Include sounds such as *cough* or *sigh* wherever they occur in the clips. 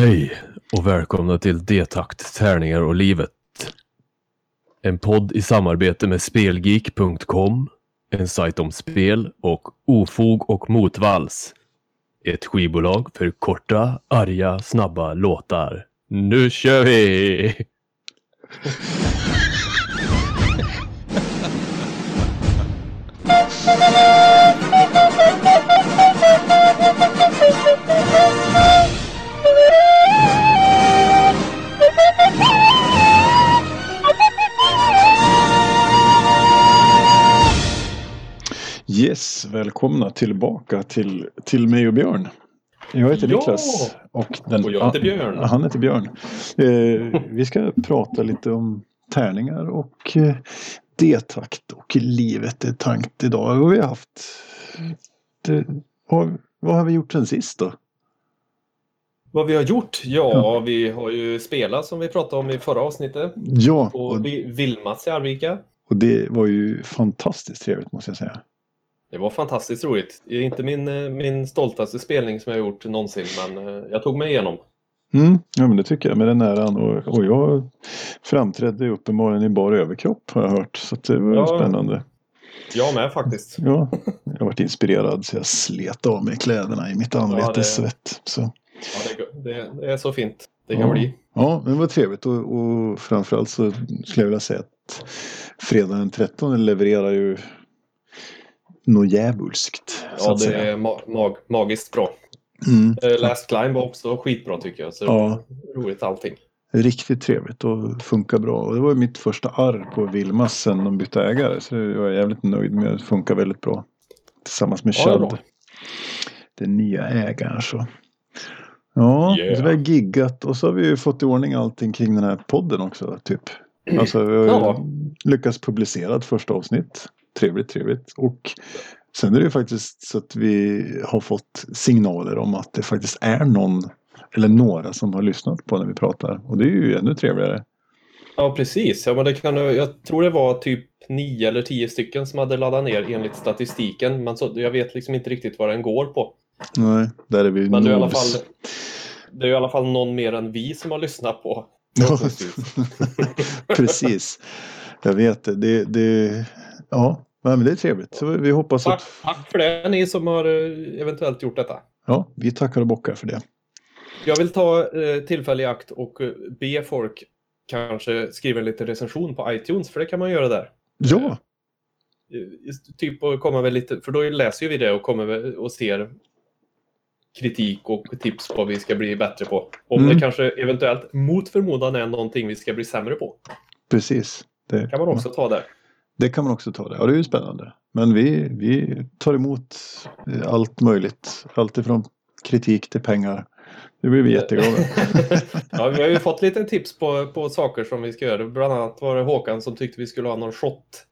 Hej och välkomna till D-takt, tärningar och livet. En podd i samarbete med Spelgeek.com, en sajt om spel och Ofog och Motvalls. Ett skivbolag för korta, arga, snabba låtar. Nu kör vi! *laughs* Yes, välkomna tillbaka till, till mig och Björn. Jag heter Ja! Niklas. Och, den, Och jag heter Björn. Ja, han heter Björn. Eh, vi ska prata lite om tärningar och eh, D-takt och livet är tankt idag. Och vi har haft... Det, vad, vad har vi gjort sen sist då? Vad vi har gjort? Ja, Ja. vi har ju spelat som vi pratade om i förra avsnittet. Ja, På och, i Arvika. och det var ju fantastiskt trevligt måste jag säga. Det var fantastiskt roligt. Det är inte min, eh, min stoltaste spelning som jag gjort någonsin, men eh, jag tog mig igenom. Mm, ja men det tycker jag med den äran. Och, och jag framträdde uppenbarligen i bar överkropp har jag hört. Så det var Ja. spännande. Jag med faktiskt. Ja, jag varit inspirerad så jag slet av mig kläderna i mitt anletes det- svett. Så. Ja, det, det, det är så fint det kan Ja. bli. Ja, men det var trevligt och, och framförallt så skulle jag vilja säga att fredagen den 13 levererar ju något djävulskt. så Ja, att det säga. är ma mag magiskt bra. Mm, Eh, Last Climb var också skitbra tycker jag. Så Ja. roligt allting. riktigt trevligt och funkar bra. Och det var mitt första arr på Vilmas sen de bytte ägare. Så jag är jävligt nöjd med det. Det funkar väldigt bra. Tillsammans med Ja, Chad. bra. den nya ägaren så. Ja, Yeah. så vi har giggat och så har vi ju fått i ordning allting kring den här podden också. Typ. Alltså vi har ju Ja. lyckats publicera ett första avsnitt. Trevligt, trevligt. Och sen är det ju faktiskt så att vi har fått signaler om att det faktiskt är någon eller några som har lyssnat på när vi pratar. Och det är ju ännu trevligare. Ja, precis. Ja, men det kan, jag tror det var typ nio eller tio stycken som hade laddat ner enligt statistiken. Men så, jag vet liksom inte riktigt vad den går på. Nej, där är vi Men det är, i alla fall, det är i alla fall någon mer än vi som har lyssnat på. *laughs* Precis. Jag vet det. det, det ja, Nej, men det är trevligt. Så vi hoppas Tack, att tack för det, ni som har eh, eventuellt gjort detta. ja, vi tackar och bockar för det. Jag vill ta eh, tillfälle i akt och eh, be folk kanske skriva en liten recension på iTunes, för det kan man göra där. Ja, Eh, Typ och komma med lite, för då läser vi det och kommer och ser kritik och tips på vad vi ska bli bättre på. Om Mm. det kanske eventuellt mot förmodan är någonting vi ska bli sämre på. precis. Det kan man också ta där. Det kan man också ta det. Ja, det är ju spännande. Men vi, vi tar emot eh, allt möjligt. Allt ifrån kritik till pengar. Det blir vi jätteglada. *laughs* ja, vi har ju fått lite tips på, på saker som vi ska göra. Bland annat var det Håkan som tyckte vi skulle ha någon shot.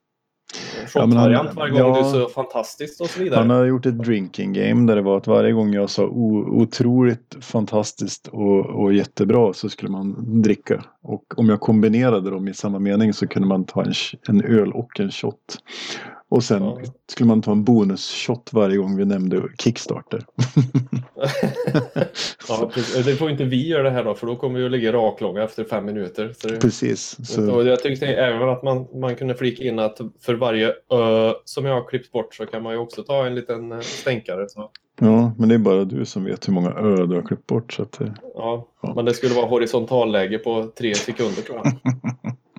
Ja, Shot-variant varje gång ja. du så fantastiskt och så vidare. Han har gjort ett drinking game där det var att varje gång jag sa otroligt fantastiskt och, och jättebra så skulle man dricka. Och om jag kombinerade dem i samma mening så kunde man ta en, en öl och en shot. Och sen Ja. skulle man ta en bonus-shot varje gång vi nämnde Kickstarter. *laughs* ja, precis. det får inte vi göra det här då, för då kommer vi att ligga raklånga efter fem minuter. Så det... Precis. Så, Och jag tyckte även att man, man kunde flika in att för varje ö som jag har klippt bort så kan man ju också ta en liten eh, stänkare. Så, ja, men det är bara du som vet hur många ö du har klippt bort. Så att, ja. Ja. Men det skulle vara horisontalläge på tre sekunder tror jag. *laughs*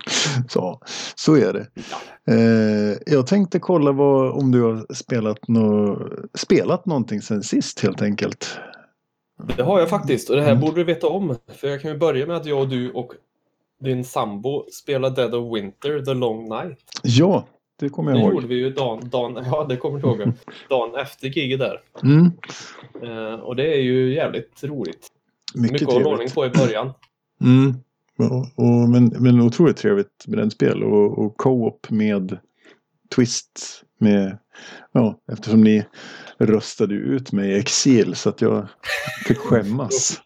*laughs* så, så är det. Eh, jag tänkte kolla vad, om du har spelat, nå, spelat någonting sen sist helt enkelt. Det har jag faktiskt och det här Mm. borde du veta om. För jag kan ju börja med att jag och du och din sambo spelar Dead of Winter, The Long Night. Ja, det kommer Det jag gjorde ihåg. vi ju dagen, dagen, *laughs* ja det kommer du ihåg, dagen efter giget där. Mm, Eh, och det är ju jävligt roligt. mycket, Mycket att hålla ordning på i början. Mm, och, och, men, men otroligt trevligt med den spel och, och co-op med twist. Med, ja, eftersom ni röstade ut mig i exil så att jag fick skämmas.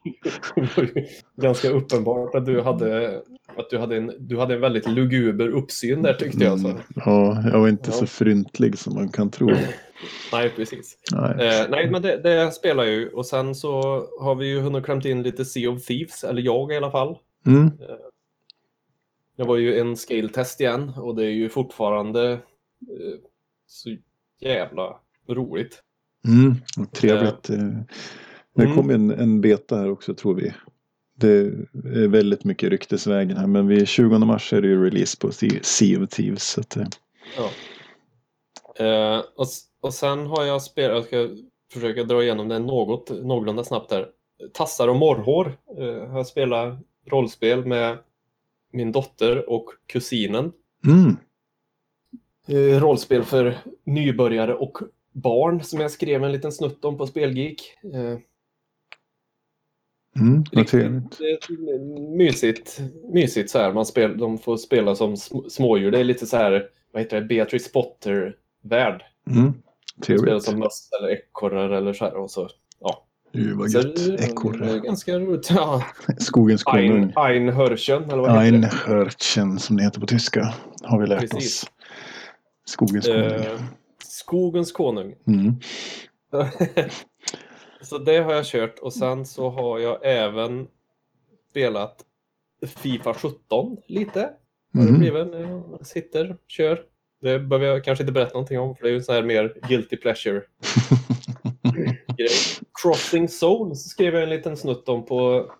Det var ju ganska uppenbart att du hade att du hade, en, du hade en väldigt luguber uppsyn där tyckte jag. Så. Mm, ja, jag var inte Ja. så fryntlig som man kan tro. *laughs* Nej, precis. Nej. Eh, nej, men det, det spelar jag ju. Och sen så har vi ju hunnit klämt in lite Sea of Thieves, eller jag i alla fall. Mm. Det var ju en scale-test igen och det är ju fortfarande eh, så jävla roligt. Mm. Trevligt. eh. Det Mm. kom en, en beta här också tror vi. Det är väldigt mycket ryktesvägen här men vid 20 mars är det ju release på Sea of Thieves. Så att, eh, Ja. Eh, och, och sen har jag spelat, jag ska försöka dra igenom det något, någorlunda snabbt här. Tassar och morrhår eh, har jag spelat rollspel med min dotter och kusinen. mm. Eh, rollspel för nybörjare och barn som jag skrev en liten snutt om på Spelgeek. Eh, Mm. Riktigt eh, mysigt, mysigt så här. Man spel, de får spela som sm- smådjur. Det är lite så här, vad heter det, Beatrice Potter-värld. Mm. Spela som möss eller ekorrar eller så här. Och så, ja. Vad gött. Ekorre. ganska roligt. Ja. *laughs* Skogens Ein, konung. Einhörchen, eller vad heter det? Einhörchen som det heter på tyska. Har vi lärt Precis. oss. Skogens konung. Eh, skogens konung. Mm. *laughs* så det har jag kört och sen så har jag även spelat Fifa 17 lite. Mhm. blivit. Jag sitter, kör. Det behöver jag kanske inte berätta någonting om för det är ju så här mer guilty pleasure grej. *laughs* Crossing Souls skrev jag en liten snutt om på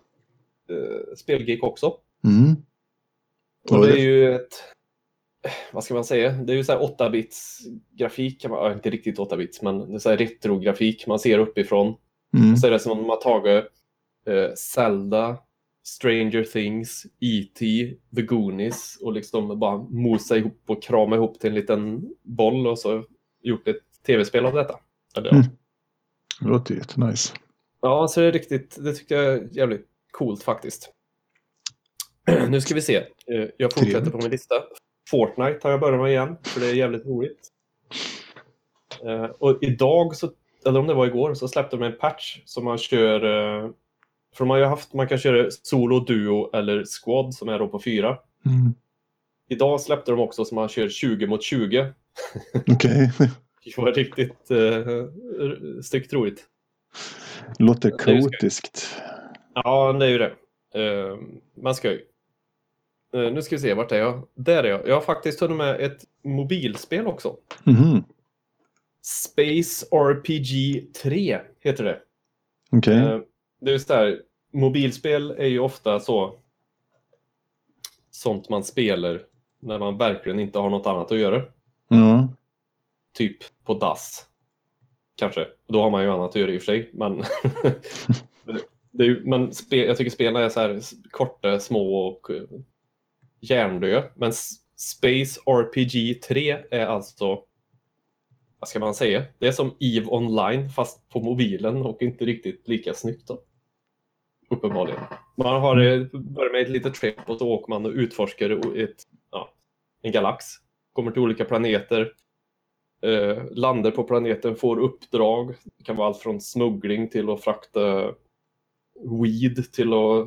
uh, Spelgeek också. Mm. Och det är ju ett... Vad ska man säga? Det är ju så här 8-bits grafik. man- ja, Inte riktigt 8-bits, men det är så här retro-grafik man ser uppifrån. Mm. Så är det som om de har tagit eh, Zelda, Stranger Things, E.T., The Goonies och liksom bara mosat ihop och kramat ihop till en liten boll och så gjort ett tv-spel av detta. Eller. Mm. Det låter jättenice. Ja, så det är riktigt, det tycker jag är jävligt coolt faktiskt. *clears throat* nu ska vi se. Eh, Jag fortsätter Trevligt. på min lista. Fortnite har jag börjat med igen, för det är jävligt roligt. Eh, Och idag, så, eller om det var igår, så släppte de en patch som man kör... eh, För de har ju haft, man kan köra solo, duo eller squad som är då på fyra. Mm. Idag släppte de också som man kör 20 mot 20. *laughs* Okej. Det var riktigt uh, styggt roligt. Låter Det kaotiskt. Ja, det är ju det. Uh, man ska ju. Eh, nu ska vi se, vart är jag? Där är jag. Jag har faktiskt hunnit med ett mobilspel också. Mhm. Space RPG 3 heter det. Okej. Eh, det är just där, mobilspel är ju ofta så sånt man spelar när man verkligen inte har något annat att göra. Ja. Typ på dass. Kanske. Då har man ju annat att göra i och för sig. Men, *laughs* det är, men spe, jag tycker spelen är så här korta, små och uh, hjärndöda. Men Space RPG 3 är alltså, vad ska man säga? Det är som EVE Online fast på mobilen och inte riktigt lika snyggt. Då. Uppenbarligen. Man har eh, börjar med ett litet skepp och så åker man och utforskar ett, ja, en galax. Kommer till olika planeter eh, landar på planeten får uppdrag. Det kan vara allt från smuggling till att frakta weed till att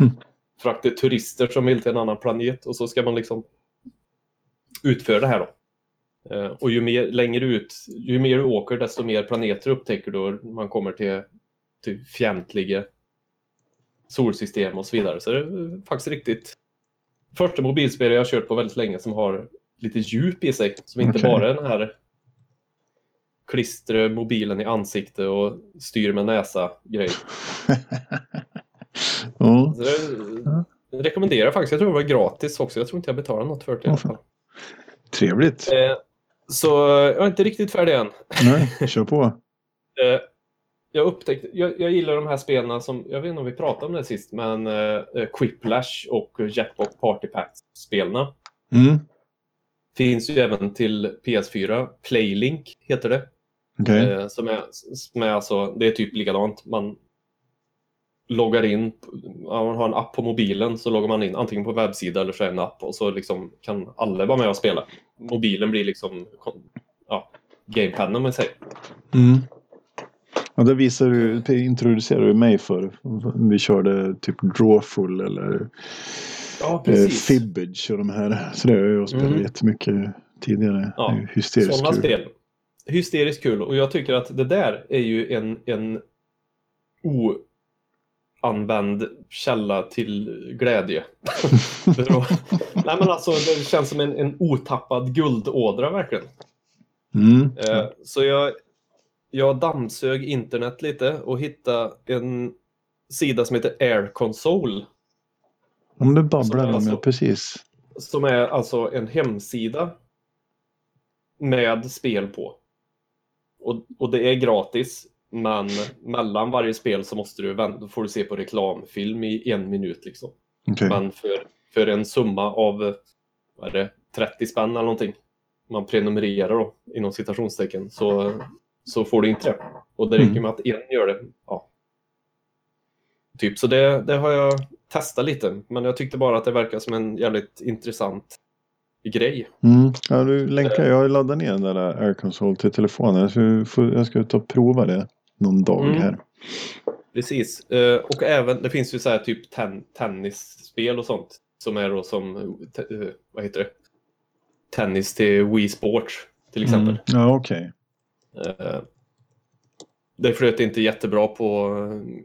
*laughs* frakta turister som vill till en annan planet och så ska man liksom utföra det här då. Eh, och ju mer, längre ut, ju mer du åker desto mer planeter upptäcker du man kommer till, till fientliga solsystem och så vidare. Så det är faktiskt riktigt första mobilspel jag har kört på väldigt länge som har lite djup i sig. Som inte Okej. bara är den här klistra mobilen i ansikte och styr med näsa grej. *laughs* Så det, rekommenderar faktiskt. Jag tror det var gratis också. Jag tror inte jag betalade något för det i alla fall. *laughs* Trevligt. Eh, så jag är inte riktigt färdig än. Nej, *laughs* kör på. Eh, jag upptäckte, jag, jag gillar de här spelen som, jag vet inte om vi pratade om det sist, men eh, eh, Quiplash och Jackpot Party Pack-spelarna Mm. finns ju även till PS4. Playlink heter det. Okej. Eh, som är, som är alltså, det är typ likadant. Man loggar in, ja, man har en app på mobilen så loggar man in antingen på webbsida eller så är det en app och så liksom kan alla vara med och spela. Mobilen blir liksom ja, gamepaden om man säger. Mm. Ja, det visar du, introducerade du mig för. Vi körde typ Drawful eller Ja, eh. Fibbage och de här. Så det har jag spelat Mm. jättemycket tidigare. Ja, hysteriskt Sådana kul. spel. Hysteriskt kul. Och jag tycker att det där är ju en, en oanvänd källa till glädje. *laughs* Nej men alltså det känns som en, en otappad guldådra verkligen. Mm. Eh, så jag, jag dammsög internet lite och hittade en sida som heter Air Console. Om du babblar om, alltså- precis. Som är alltså en hemsida med spel på. Och, och det är gratis, men mellan varje spel så måste du vänta, då får du se på reklamfilm i en minut liksom. Okej. Men för, för en summa av vad är det, 30 spänn eller någonting, man prenumererar då, inom citationstecken, så, så får du inte det. Och det räcker Mm. med att en gör det. Ja. Typ, så det, det har jag testat lite, men jag tyckte bara att det verkar som en jävligt intressant grej. Mm. Ja, du länkar. Jag har laddat ner den där Air Console till telefonen. Jag ska, jag ska ta och prova det någon dag Mm. här. Precis. Eh, och även, det finns ju så här typ ten, tennisspel och sånt som är då som, eh, vad heter det? Tennis till Wii Sports till exempel. Mm. Ja, okej. Eh, Det flöt inte jättebra på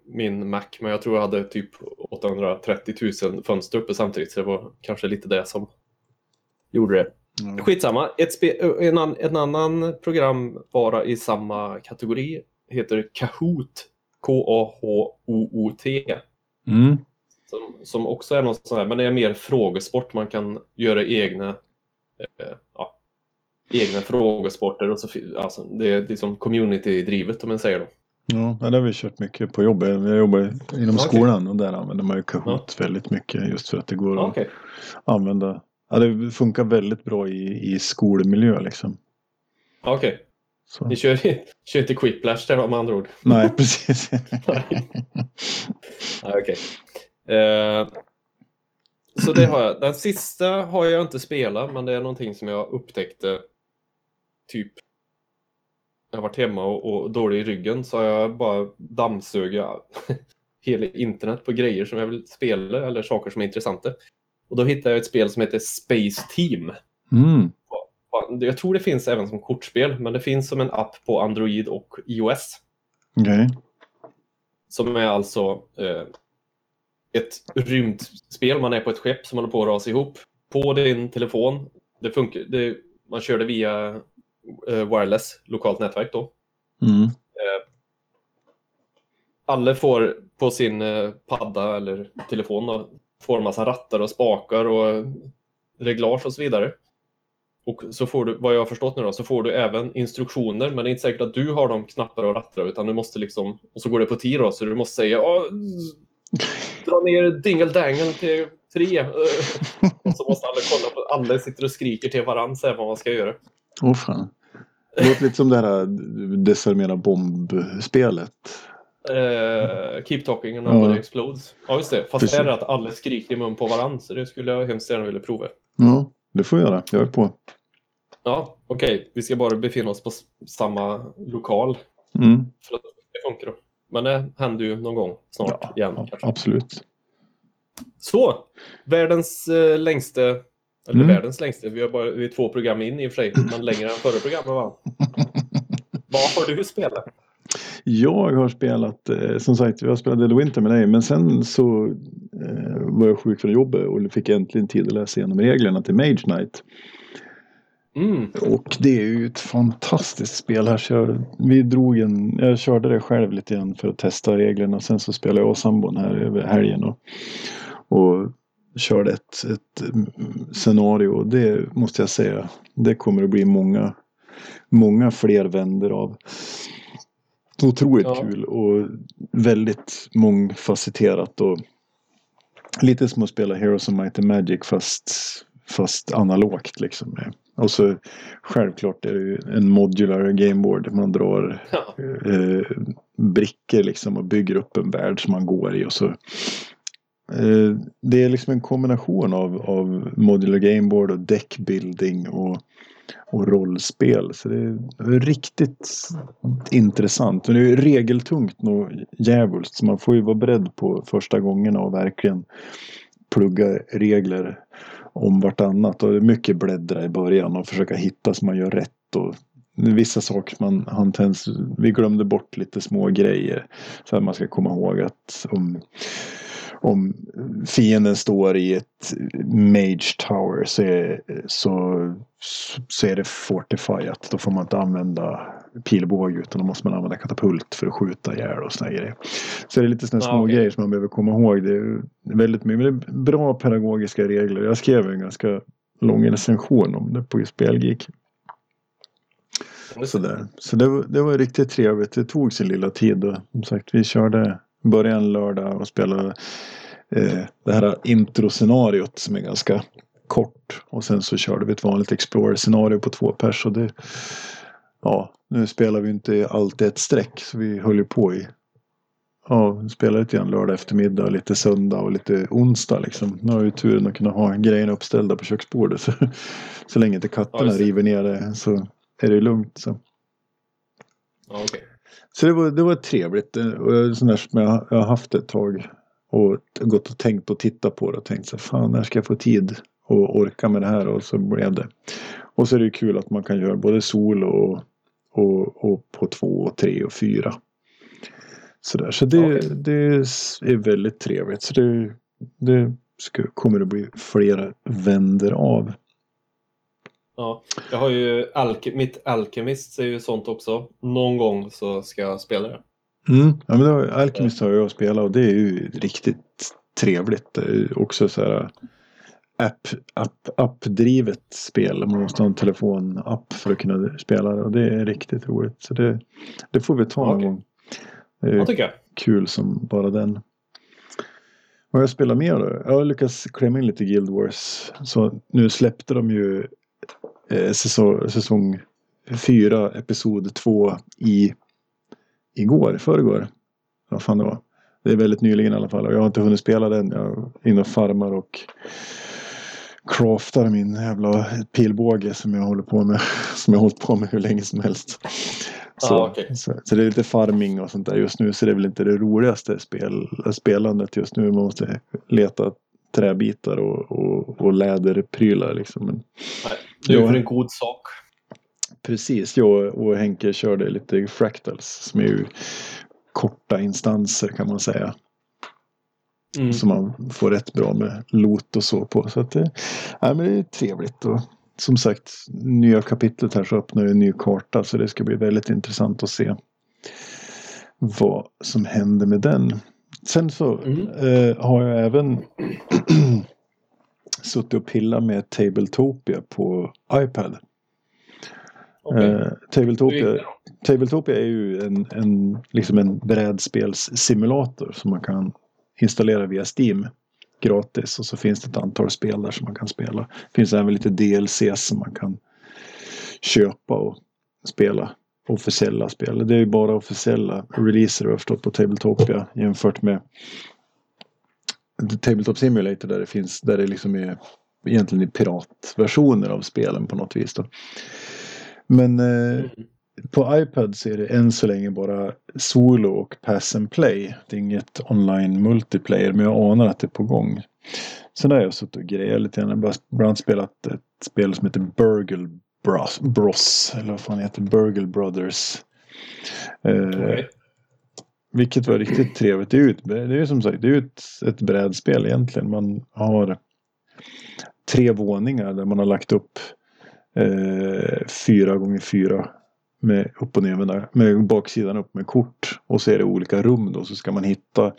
min Mac, men jag tror jag hade typ 830 000 fönster uppe samtidigt, så det var kanske lite det som gjorde det. Ja. Skitsamma. Ett spe- en, an- en annan programvara i samma kategori heter Kahoot. K-A-H-O-O-T. Mm. Som, som också är något sånt här, men det är mer frågesport. Man kan göra egna, eh, ja, egna frågesporter. Och så, alltså, det, är- det är som community-drivet om man säger då. Ja, det har vi kört mycket på jobbet. Jag jobbar inom Okej. skolan och där använder man ju Kahoot väldigt mycket just för att det går Ja, att använda. Ja, det funkar väldigt bra i, i skolmiljö liksom. Okej. Så. Ni kör, kör inte Quiplash där med andra ord? Nej, *laughs* precis. Okej. Eh, så det har jag. Den sista har jag inte spelat, men det är någonting som jag upptäckte typ jag har varit hemma och, och dålig i ryggen så har jag bara dammsugit *laughs* hela internet på grejer som jag vill spela eller saker som är intressanta. Och då hittade jag ett spel som heter Space Team. Mm. Jag tror det finns även som kortspel, men det finns som en app på Android och iOS. Okej. Som är alltså eh, ett rymdspel. Man är på ett skepp som håller på att rasa ihop. På din telefon. Det funkar, det, man kör det via eh, wireless, lokalt nätverk då. Mm. Alla får på sin eh, padda eller telefon då, får en massa rattar och spakar och reglage och så vidare. Och så får du, vad jag har förstått nu då, så får du även instruktioner, men det är inte säkert att du har de knappar och rattar, utan du måste liksom, och så går det på tid då, så du måste säga "Ja, dra ner dingeldangeln till tre. *laughs* och så måste alla kolla på, alla sitter och skriker till varandra så här vad man ska göra. Åh fan. Det låter lite som det här desarmera bomb-spelet. Eh, keep talking and Ja. nobody explodes. Ja, just det. Fast Precis. här är det att alla skriker i mun på varandra, så det skulle jag hemskt gärna vilja prova. Ja, det får jag göra. Jag är på. Ja, okej. Vi ska bara befinna oss på samma lokal Mm. för att det funkar. Då. Men det händer ju någon gång snart Ja, igen. ja, absolut. Så, världens eh, längsta, eller Mm. världens längsta, vi, har bara, vi är två program in i och för sig, men längre än förra programmet va? *laughs* Vad har du spelat? Jag har spelat, eh, som sagt, jag spelade of Winter med dig. Men sen så eh, var jag sjuk från jobbet och fick äntligen tid att läsa igenom reglerna till Mage Knight. Mm, Och det är ju ett fantastiskt spel här. Jag, vi drog en, jag körde det själv lite grann för att testa reglerna. Sen så spelade jag och sambon här över helgen. Och, och körde ett, ett mm, scenario. Det måste jag säga. Det kommer att bli många, många fler vänder av. Otroligt Ja. kul och väldigt mångfacetterat. Och lite som att spela Heroes of Might and Magic fast, fast analogt liksom. Och så självklart är det ju en modular gameboard. Man drar ja. eh, brickor liksom och bygger upp en värld som man går i. Och så. Eh, det är liksom en kombination av, av modular gameboard och deckbuilding och, och rollspel. Så det är riktigt intressant. Och det är ju regeltungt och djävulskt. Så man får ju vara beredd på första gångerna och verkligen plugga regler om vartannat. Och det är mycket bläddra i början och försöka hitta så man gör rätt. Och vissa saker man hanterar, vi glömde bort lite små grejer. Så att man ska komma ihåg att om om fienden står i ett Mage Tower så är, så, så är det fortifierat. Då får man inte använda pilbåge utan då måste man använda katapult för att skjuta ihjäl och såna grejer. Så det är lite sådana små okay. grejer som man behöver komma ihåg. Det är väldigt mycket, men det är bra pedagogiska regler. Jag skrev en ganska lång recension om det på Spelgeek. Sådär. Så det var, det var riktigt trevligt. Det tog sin lilla tid och som sagt vi körde började en lördag och spelade eh, det här introscenariot som är ganska kort. Och sen så körde vi ett vanligt Explorer-scenario på två pers. Och det, ja, nu spelar vi inte alltid ett streck så vi höll ju på i Ja, spelade lite grann lördag eftermiddag, lite söndag och lite onsdag liksom. Nu har vi turen att kunna ha grejerna uppställda på köksbordet. Så, så länge inte katterna ja, river ner det så är det lugnt. Så. Ja, okay. Så det var, det var trevligt. Sånt där som jag, har haft ett tag. Och gått och tänkt och tittat på det och tänkt så fan när ska jag få tid och orka med det här och så blev det. Och så är det kul att man kan göra både sol och, och, och på två och tre och fyra. Sådär. Så det, okay. det är väldigt trevligt. Så det, det ska, kommer att bli flera vänder av. Ja, jag har ju Alke mitt Alchemist är ju sånt också. Någon gång så ska jag spela det. Mm, ja, men då, Alchemist har jag spelat och det är ju riktigt trevligt. Det är också så här app, app, appdrivet spel. Man måste ha en telefonapp för att kunna spela det och det är riktigt roligt. Så det, det får vi ta någon okay. gång. Det är tycker jag. kul som bara den. Vad jag spelar mer då? Jag har lyckats klämma in lite Guild Wars. Så nu släppte de ju eh, säsong, säsong 4, episod 2 i igår, förrgår. Vad fan det var. Det är väldigt nyligen i alla fall och jag har inte hunnit spela den. Jag är inne och farmar och craftar min jävla pilbåge som jag håller på med. *laughs* Som jag har hållit på med hur länge som helst. Så, ah, okay. så, så, det är lite farming och sånt där just nu. Så det är väl inte det roligaste spel, spelandet just nu. Man måste leta träbitar och, och, och läderprylar liksom. Men, Nej, det är för en god sak. Precis, jag och Henke körde lite fractals som är ju korta instanser kan man säga. Mm. Som man får rätt bra med lot och så på. Så att det, ja, men det är trevligt. Och som sagt, nya kapitlet här så öppnar en ny karta. Så det ska bli väldigt intressant att se vad som händer med den. Sen så mm. eh, har jag även *clears throat* suttit och pillat med Tabletopia på iPad. Okay. Eh, Tabletopia, Tabletopia är ju en, en, liksom en brädspelssimulator som man kan installera via Steam gratis och så finns det ett antal spel där som man kan spela. Det finns även lite DLC som man kan köpa och spela officiella spel. Det är ju bara officiella releaser har förstått på Tabletopia jämfört med Tabletop Simulator där det finns där det liksom är egentligen piratversioner av spelen på något vis. Då. Men eh, mm. på iPad så är det än så länge bara solo och pass and play. Det är inget online multiplayer men jag anar att det är på gång. Där har jag suttit och grejat lite grann. Jag har bland annat spelat ett spel som heter Burgle Bros, Bros eller vad fan heter Burgle Brothers. Eh, okay. Vilket var riktigt trevligt. Det är ju, det är som sagt det är ett, ett brädspel egentligen. Man har tre våningar där man har lagt upp eh, fyra gånger fyra med upp och ner med baksidan upp med kort. Och så är det olika rum då så ska man hitta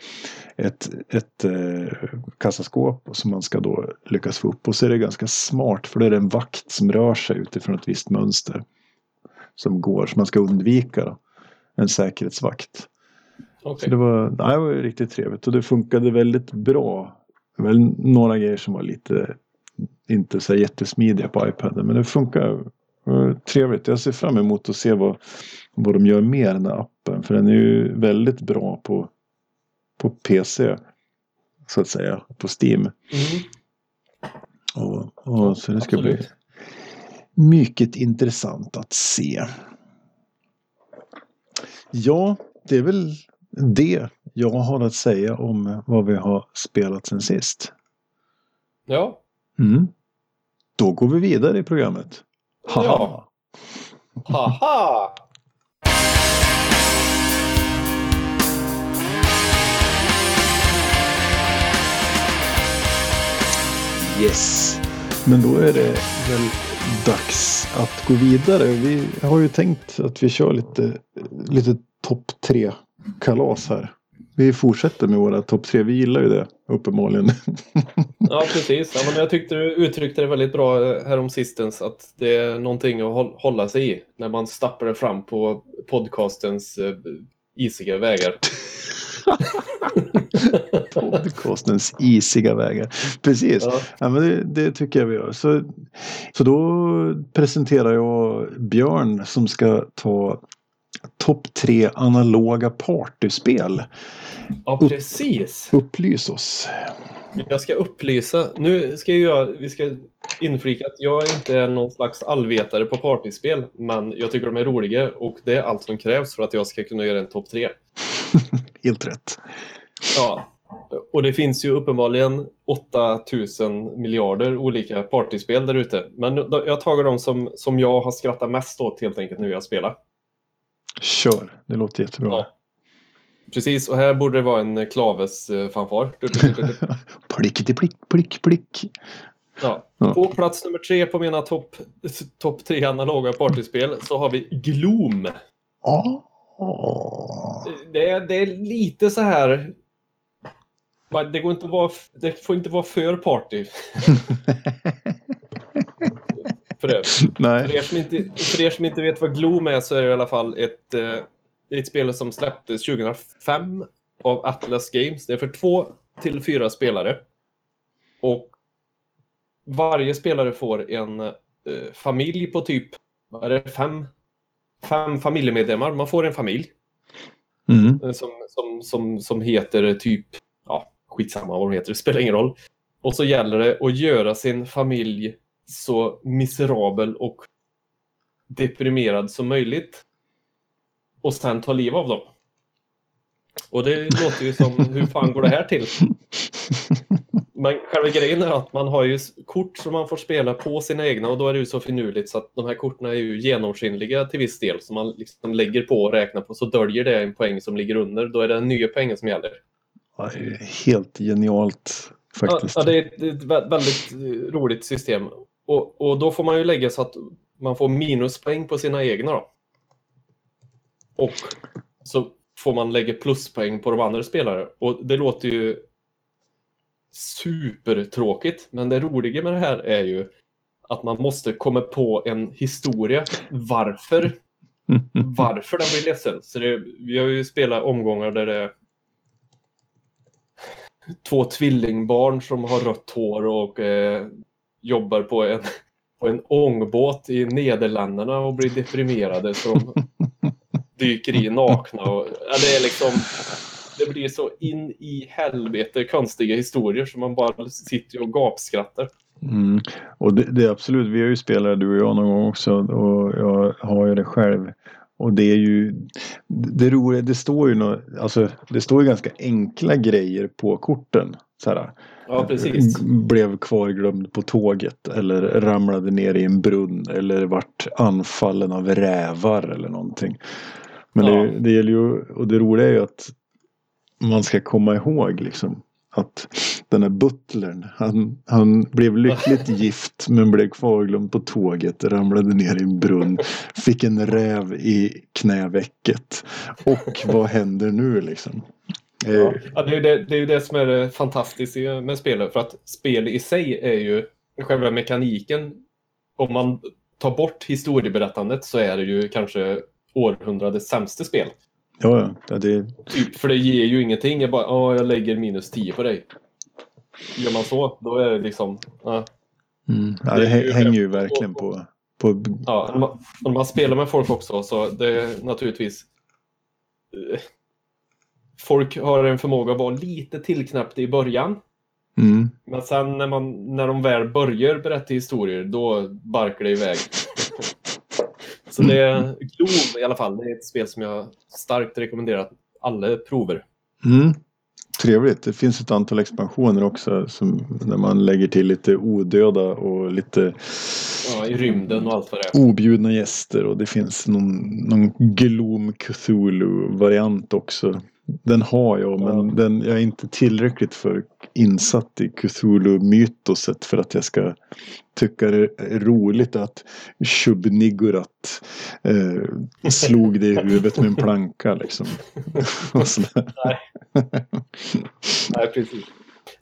ett, ett eh, kassaskåp som man ska då lyckas få upp. Och så är det ganska smart för det är en vakt som rör sig utifrån ett visst mönster. Som går, som man ska undvika. Då. En säkerhetsvakt. Okay. Så det var, nej, det var riktigt trevligt och det funkade väldigt bra. Väl några grejer som var lite inte så jättesmidiga på iPaden men det funkar trevligt. Jag ser fram emot att se vad, vad de gör mer den här appen. För den är ju väldigt bra på, på PC. Så att säga. På Steam. Mm. Och, och, så det ska Absolut. bli mycket intressant att se. Ja, det är väl det jag har att säga om vad vi har spelat sen sist. Ja. Mm. Då går vi vidare i programmet. Haha. Ja. Haha! Yes. Men då är det väl dags att gå vidare. Vi har ju tänkt att vi kör lite, lite topp tre kalas här. Vi fortsätter med våra topp tre. Vi gillar ju det uppenbarligen. *laughs* Ja, precis. Ja, men jag tyckte du uttryckte det väldigt bra eh, härom sistens att det är någonting att håll- hålla sig i när man stappar fram på podcastens eh, isiga vägar. *laughs* *laughs* Podcastens isiga vägar. Precis. Ja. Ja, men det, det tycker jag vi gör. Så, så då presenterar jag Björn som ska ta topp tre analoga partyspel. ja, precis. Upplys oss. Jag ska upplysa. Nu ska jag, vi ska inflika att jag inte är någon slags allvetare på partyspel, men jag tycker de är roliga och det är allt som krävs för att jag ska kunna göra en topp tre. *laughs* Helt rätt. Ja, och det finns ju uppenbarligen 8000 miljarder olika partyspel där ute. Men jag tagit dem som, som jag har skrattat mest åt helt enkelt nu jag spelar. Kör. Det låter jättebra. Ja. Precis, och här borde det vara en eh, fanfar. *laughs* Plickety plick, plick, plick. Ja. Ja. På plats nummer tre på mina topp top tre analoga partyspel så har vi Gloom. Ah. Det är, det är lite så här... Det, går inte vara, det får inte vara för party. *laughs* *laughs* för. *laughs* För, Nej. er som inte, för er som inte vet vad Gloom är så är det i alla fall ett, eh, ett spel som släpptes 2005 av Atlas Games. Det är för två till fyra spelare. Och varje spelare får en eh, familj på typ vad är det, fem, fem familjemedlemmar. Man får en familj. Mm. Eh, som, som, som, som heter typ, ja, skitsamma vad de heter, det spelar ingen roll. Och så gäller det att göra sin familj så miserabel och deprimerad som möjligt. Och sen ta liv av dem. Och det låter ju som, hur fan går det här till? Men själva grejen är att man har ju kort som man får spela på sina egna och då är det ju så finurligt så att de här korten är ju genomskinliga till viss del. Så man liksom lägger på och räknar på så döljer det en poäng som ligger under. Då är det den nya poängen som gäller. Ja, Helt genialt faktiskt. ja, det är ett, det är ett vä- väldigt roligt system. Och, och då får man ju lägga så att man får minuspoäng på sina egna då. Och så får man lägga pluspoäng på de andra spelare. Och det låter ju supertråkigt. Men det roliga med det här är ju att man måste komma på en historia. Varför *laughs* varför den blir ledsen. Så det, vi har ju spelat omgångar där det är två tvillingbarn som har rött hår och eh, jobbar på en, på en ångbåt i Nederländerna och blir deprimerade så de *laughs* dyker i nakna. Och, ja, det är liksom det blir så in i helvete konstiga historier som man bara sitter och gapskrattar. Mm. Och det, det är absolut, vi har ju spelat du och jag någon gång också och jag har ju det själv. Och det är ju det roliga, det står ju nå, alltså det står ju ganska enkla grejer på korten. Så här, Ja, precis. Blev kvarglömd på tåget eller ramlade ner i en brunn eller vart anfallen av rävar eller någonting. Men Ja. det, det gäller ju, och det roliga är ju att man ska komma ihåg liksom att den här butlern, han, han blev lyckligt *laughs* gift men blev kvarglömd på tåget, ramlade ner i en brunn, fick en räv i knävecket. Och vad händer nu liksom? Ja. Eh, Ja, det, är det, det är ju det som är det fantastiska med spelet. För att spel i sig är ju själva mekaniken. Om man tar bort historieberättandet så är det ju kanske århundradets sämsta spel. Ja, ja, det, Typ, för det ger ju ingenting. Jag bara, ja, jag lägger minus 10 på dig. Gör man så, då är det liksom... Ja, mm, ja, Det det ju- hänger ju verkligen på, på ja, man, man spelar med folk också så det är naturligtvis... eh, Folk har en förmåga att vara lite tillknäppta i början. mm, Men sen när, man, när de väl börjar berätta historier, då barkar det iväg. Så det är Gloom i alla fall. Det är ett spel som jag starkt rekommenderar att alla prover. mm. trevligt. Det finns ett antal expansioner också som, där man lägger till lite odöda och lite Ja, i rymden och allt vad det är. objudna gäster och det finns någon, någon Gloom Cthulhu-variant också. Den har jag men Ja. den, jag är inte tillräckligt för insatt i Cthulhu-mytoset för att jag ska tycka det är roligt att Shub-Niggurat eh, slog det i huvudet med en *laughs* planka liksom. *laughs* Sådär. Nej, precis.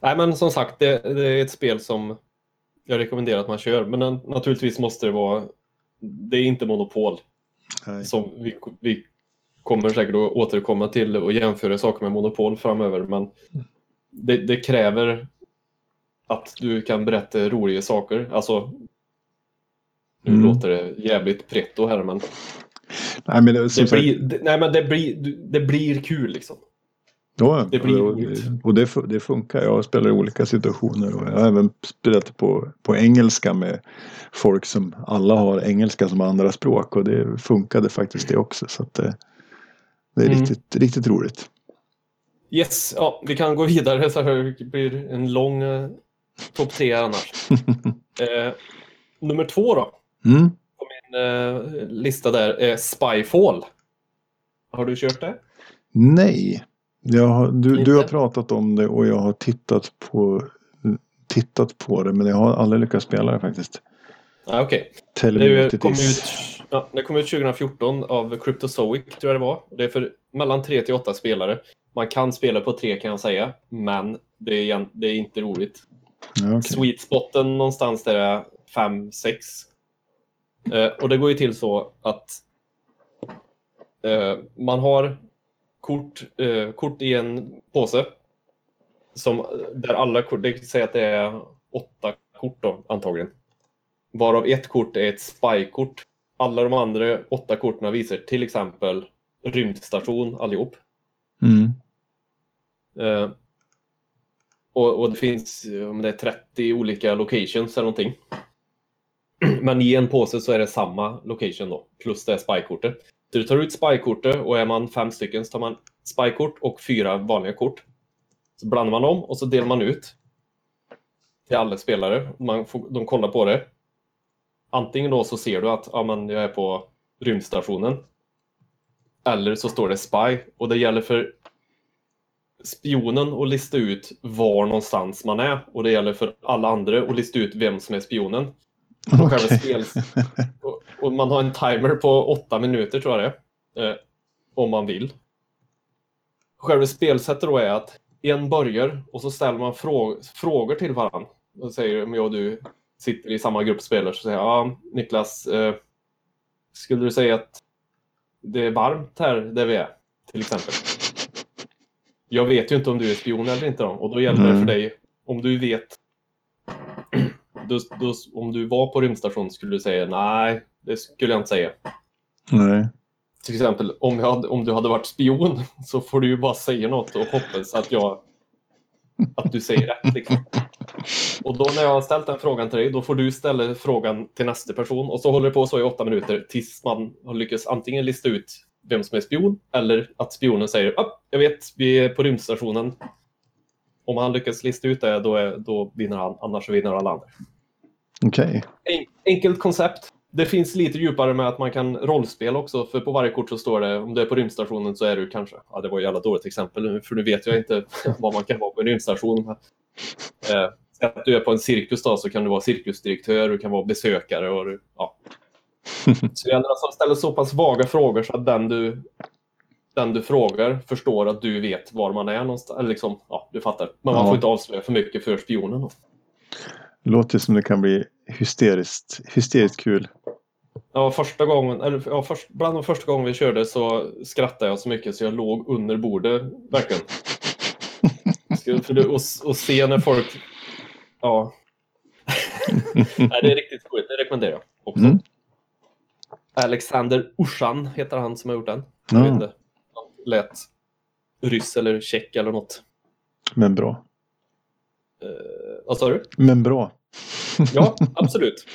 Nej, men som sagt, det, det är ett spel som jag rekommenderar att man kör. Men den- naturligtvis måste det vara... Det är inte monopol. Nej. Som vi, vi kommer säkert att återkomma till och jämföra saker med monopol framöver. Men det, det kräver att du kan berätta roliga saker. Alltså, nu Mm. låter det jävligt pretto här, men Nej, men det, det blir, det, nej, men det, blir, det blir kul liksom. Ja, Det blir och, och det, det funkar. Jag spelar i olika situationer och jag har även spelat på, på engelska med folk som alla har engelska som andra språk och det funkade faktiskt det också. Så att det, är Mm. riktigt, riktigt roligt. Yes, ja, vi kan gå vidare så här det blir en lång eh, topp tre annars. *laughs* eh, nummer två då, Mm. på min eh, lista där, är Spyfall. Har du kört det? Nej, har, du, du har pratat om det och jag har tittat på, tittat på det men jag har aldrig lyckats spela det faktiskt. Ah, Okej. Tell ja, det kom ut 2014 av Cryptozoic, tror jag det var. Det är för mellan 3 till 8 spelare. Man kan spela på tre kan jag säga, men det är, det är inte roligt. Ja, okej. Sweet spoten någonstans där är 5-6. Eh, och det går ju till så att eh, man har kort, eh, kort i en påse. Som, där alla kort, det säger att det är åtta kort då, antagligen. Varav ett kort är ett spy-kort. Alla de andra åtta korten visar till exempel rymdstation allihop. Mm. Eh, och, och det finns om det är 30 olika locations eller någonting. *clears throat* Men i en påse så är det samma location då, plus det spykortet. Så du tar ut spykortet och är man fem stycken så tar man spykort och fyra vanliga kort. Så blandar man dem och så delar man ut till alla spelare. Man får, de kollar på det. Antingen då så ser du att ja, men jag är på rymdstationen. Eller så står det spy och det gäller för spionen att lista ut var någonstans man är och det gäller för alla andra att lista ut vem som är spionen. Och, Okej. spels... och, och man har en timer på åtta minuter tror jag det är. Eh, om man vill. Själva spelsättet då är att en börjar och så ställer man frå frågor till varandra. Och säger om jag och du sitter i samma grupp spelare så säger jag ja, Niklas, eh, skulle du säga att det är varmt här där vi är? Till exempel. Jag vet ju inte om du är spion eller inte då. Och då gäller det Mm. för dig, om du vet *clears throat* då, då, om du var på rymdstationen skulle du säga nej, det skulle jag inte säga. Nej. Till exempel om, hade, om du hade varit spion *laughs* så får du ju bara säga något och hoppas att jag att du säger rätt. Liksom. Och då när jag har ställt den frågan till dig, då får du ställa frågan till nästa person och så håller det på så i åtta minuter tills man har lyckats antingen lista ut vem som är spion eller att spionen säger ah, jag vet, vi är på rymdstationen. Om han lyckas lista ut det, då, är, då vinner han, annars vinner alla andra. Okej. En, enkelt koncept. Det finns lite djupare med att man kan rollspela också, för på varje kort så står det om du är på rymdstationen så är du kanske, ja det var ett jävla dåligt exempel för nu vet jag inte *laughs* vad man kan vara på en rymdstation. Eh, att du är på en cirkus då, så kan du vara cirkusdirektör, du kan vara besökare och du, ja. Så det gäller att ställa så pass vaga frågor så att den du, den du frågar förstår att du vet var man är någonstans. Eller liksom, ja, du fattar. Men man Ja. får inte avslöja för mycket för spionen. Då. Låter som det kan bli hysteriskt, hysteriskt kul. Ja, första gången, eller ja, först, bland de första gången vi körde så skrattade jag så mycket så jag låg under bordet, verkligen. *laughs* Ska- För det, och, och se när folk... Ja. Nej, det är riktigt roligt, det rekommenderar jag också. Mm. Alexander Orsan heter han som har gjort den. Jag vet Ja, inte. Han lät ryss eller tjeck eller något. men bra. Eh, vad sa du? Men bra. Ja, absolut.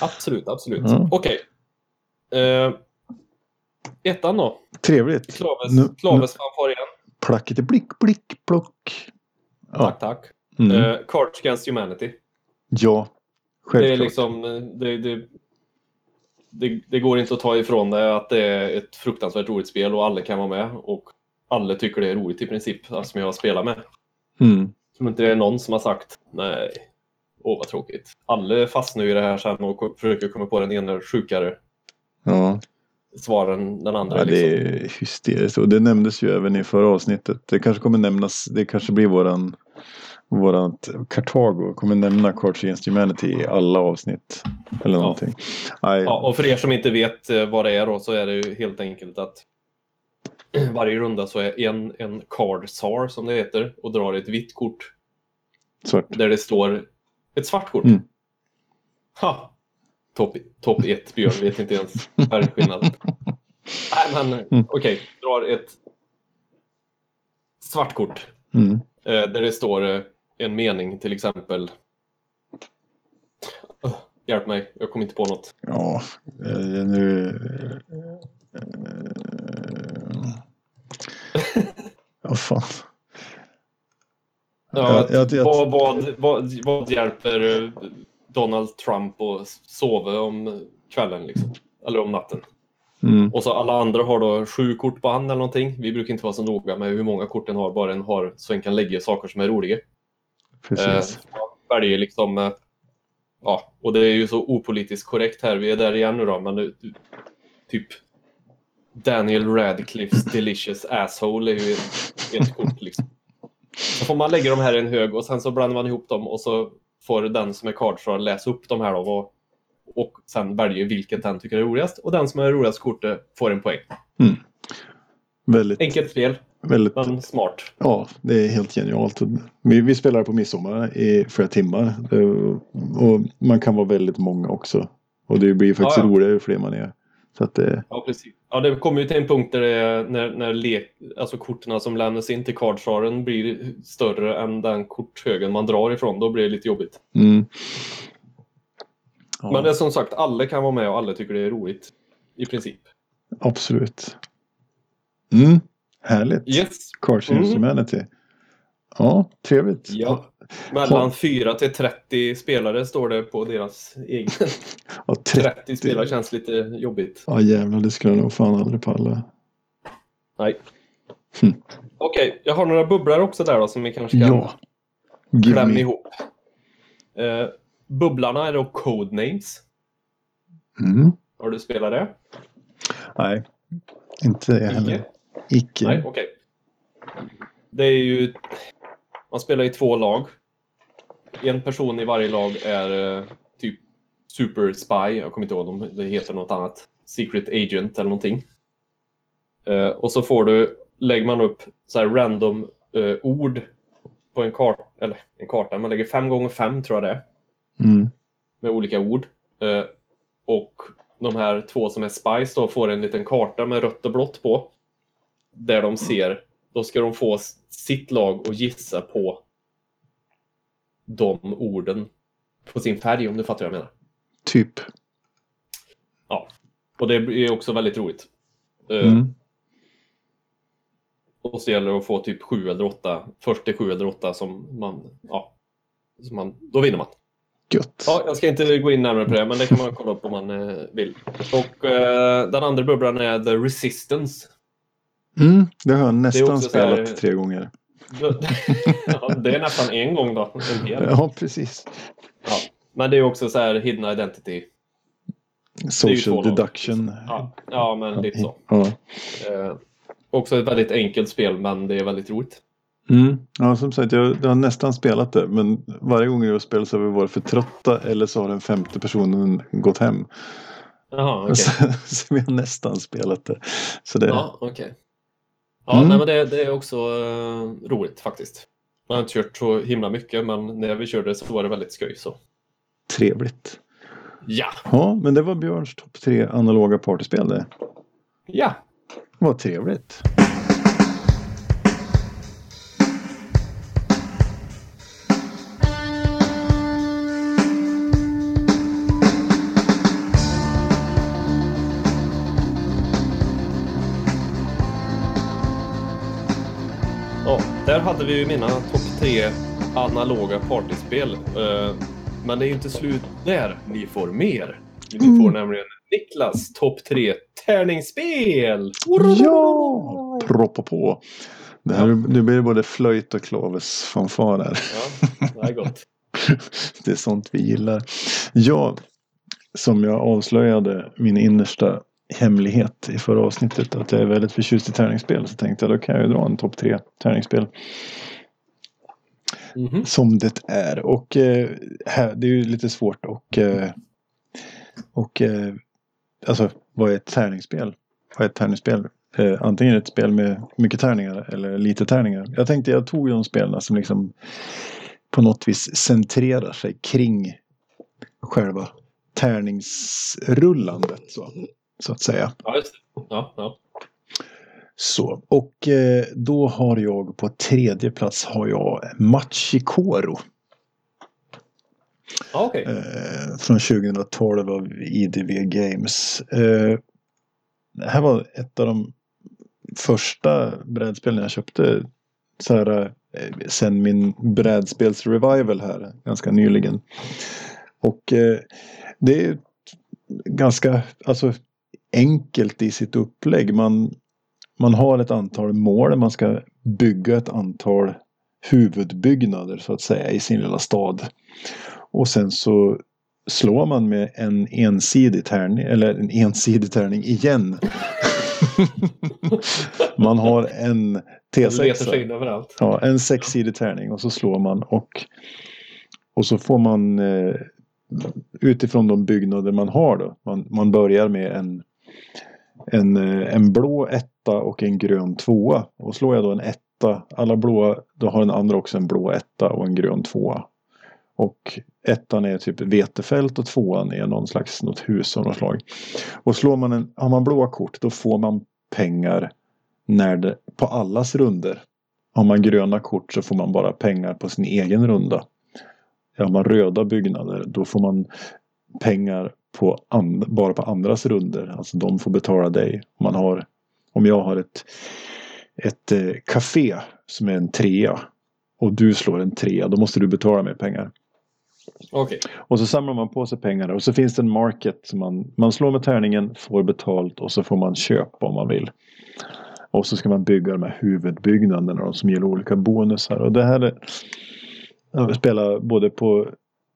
Absolut, absolut. Ja. Okej. Eh, ettan då. Trevligt. Klaves, Nu- Klaves fanfar igen. Plackety blick, blick, plock. Ja. Tack, tack. Mm. Eh, Cards Against Humanity. ja, Det, självklart. är liksom, eh, det, det, det, det går inte att ta ifrån det att det är ett fruktansvärt roligt spel och alla kan vara med. Och alla tycker det är roligt i princip, alltså, som jag har spelat med. Mm. Som inte det är någon som har sagt nej, åh vad tråkigt. Alla fastnar ju i det här sen och försöker komma på den ena sjukare Ja. Svar än den andra. ja, det liksom. är hysteriskt. Och det nämndes ju även i förra avsnittet. Det kanske kommer nämnas. Det kanske blir våran Vårat Kartago kommer nämna Cards Against Humanity i alla avsnitt. Eller Ja. någonting. Nej, Ja, och för er som inte vet eh, vad det är då så är det ju helt enkelt att *clears throat* varje runda så är en, en card SAR som det heter och drar ett vitt kort svart. där det står ett svart kort. Mm. Ha! Topp top ett, Björn vet inte ens färgskillnaden. *laughs* Nej, men Mm. okej, drar ett svart kort Mm. eh, där det står eh, en mening till exempel. Hjälp mig, jag kommer inte på något. Ja, eh, nu... *laughs* Ja, fan. Ja, Ja, jag- jag- vad, vad, vad, vad hjälper Donald Trump att sova om kvällen liksom? Eller om natten? Mm, Och så alla andra har då sju kort på hand eller någonting. Vi brukar inte vara så noga med hur många kort en har, bara en har så en kan lägga saker som är roliga. precis. Eh, väljer liksom, eh, ja, och det är ju så opolitiskt korrekt här. Vi är där igen nu då, men det, typ Daniel Radcliffes *laughs* Delicious Asshole är ju ett, ett kort liksom. Så får man lägga de här i en hög och sen så blandar man ihop dem och så får den som är cardfrar läsa upp de här då och, och sen välja vilket den tycker är roligast och den som är roligast kortet får en poäng. Väldigt, Enkelt spel, väldigt, men smart. ja, det är helt genialt. Vi, vi spelar på midsommar i flera timmar. Och man kan vara väldigt många också. Och det blir faktiskt Ja, ja. roligare ju fler man är. Så att det, Ja, precis. Ja, det kommer ju till en punkt där är, när, när lek, alltså korten som lämnas in till kardsaren blir större än den korthögen man drar ifrån. Då blir det lite jobbigt. mm. Ja, Men det är som sagt, alla kan vara med och alla tycker det är roligt. I princip. Absolut. Mm. Härligt. Yes. Cards Mm. Humanity. Ja, trevligt. Ja. Mellan 4 till 30 spelare står det på deras egen. Ja, 30. 30 spelare känns lite jobbigt. Ja jävlar, det skulle jag nog fan aldrig palla. Nej. Hm. Okej, jag har några bubblor också där då som vi kanske kan Ja. Klämma ihop. Eh, bubblarna är då codenames. Mm. Har du spelat det? Nej, inte jag heller. Icke? Nej, okej. Det är ju... Man spelar i två lag. En person i varje lag är eh, typ Super Spy. Jag kommer inte ihåg om det heter något annat. Secret Agent eller någonting. Eh, och så får du, lägger man upp så här random eh, ord på en karta, eller en karta, man lägger fem gånger fem tror jag det är Mm. med olika ord. Och de här två som är Spice då får en liten karta med rött och blått på. Där de ser, då ska de få sitt lag att gissa på de orden på sin färg om du fattar vad jag menar. Typ. Och det är också väldigt roligt. Eh, Mm. Och så gäller det att få typ sju eller åtta, först till sju eller åtta som man, ja, som man, då vinner man. Gött. Ja, jag ska inte gå in närmare på det, men det kan man kolla upp om man eh, vill. Och eh, den andra bubblan är The Resistance. Mm. Det har jag nästan så här- spelat tre gånger. *laughs* ja, det är nästan en gång då. En hel. Ja, precis. Ja. Men det är också så här Hidden Identity. Social lag, deduction. Ja, ja men lite så. Ja. Eh, också ett väldigt enkelt spel, men det är väldigt roligt. Mm. ja, som sagt, jag, jag har nästan spelat det. Men varje gång jag har spelat så har vi varit för trötta eller så har den femte personen gått hem. Jaha, okej. *laughs* Så, så vi har nästan spelat det. Så det, Ja, okej. Ja, Mm. nej, men det, det är också eh, roligt faktiskt. Man har inte kört så himla mycket, men när vi körde så var det väldigt skoj. Så. trevligt. Ja! Ja, men det var Björns topp tre analoga partyspel det. Ja! Vad trevligt. Där hade vi ju mina topp tre analoga partyspel. Eh, Men det är ju inte slut där. Ni får mer. Ni får nämligen Niklas topp tre tärningsspel. Ja! Proppa på. Det här, Nu blir det både flöjt och klavesfanfar här. Ja, det är gott. *laughs* Det är sånt vi gillar. Ja, som jag avslöjade min innersta hemlighet i förra avsnittet. Att jag är väldigt förtjust i tärningsspel. Så tänkte jag då kan jag ju dra en topp tre tärningsspel. Mhm. Som det är. Och eh, här, det är ju lite svårt och, eh, och eh, alltså vad är ett tärningsspel? Vad är ett tärningsspel? Eh, antingen ett spel med mycket tärningar eller lite tärningar. Jag tänkte jag tog de spelen som liksom på något vis centrerar sig kring själva tärningsrullandet så, så att säga. Ja, just det. Ja, ja. Så, och eh, då har jag på tredje plats har jag Machikoro. ja okej. Eh, från 2012 av IDV Games. Eh, det här var ett av de första brädspelen jag köpte så här, sen min brädspelsrevival här ganska nyligen. Och det är ganska alltså, enkelt i sitt upplägg. Man, man har ett antal mål. Man ska bygga ett antal huvudbyggnader så att säga i sin lilla stad. Och sen så slår man med en ensidig tärning, eller en ensidig tärning igen. *laughs* man har en Det letar sig T6. in överallt. Ja, en sexsidig tärning och så slår man och, och så får man eh, utifrån de byggnader man har då. Man, man börjar med en, en, eh, en blå etta och en grön tvåa. Och slår jag då en etta, alla blåa, då har den andra också en blå etta och en grön tvåa. Och ettan är typ vetefält och tvåan är någon slags något hus av något slag. Och slår man en, har man blåa kort då får man pengar när det, på allas runder. Har man gröna kort så får man bara pengar på sin egen runda. Har man röda byggnader då får man pengar på and, bara på andras runder. Alltså de får betala dig. Om, man har, om jag har ett, ett eh, café som är en trea och du slår en trea då måste du betala mig pengar. Okej. Och så samlar man på sig pengar och så finns det en market som man, man slår med tärningen, får betalt och så får man köpa om man vill. Och så ska man bygga de här huvudbyggnaderna som ger olika bonusar. Och det här är, jag spelar både på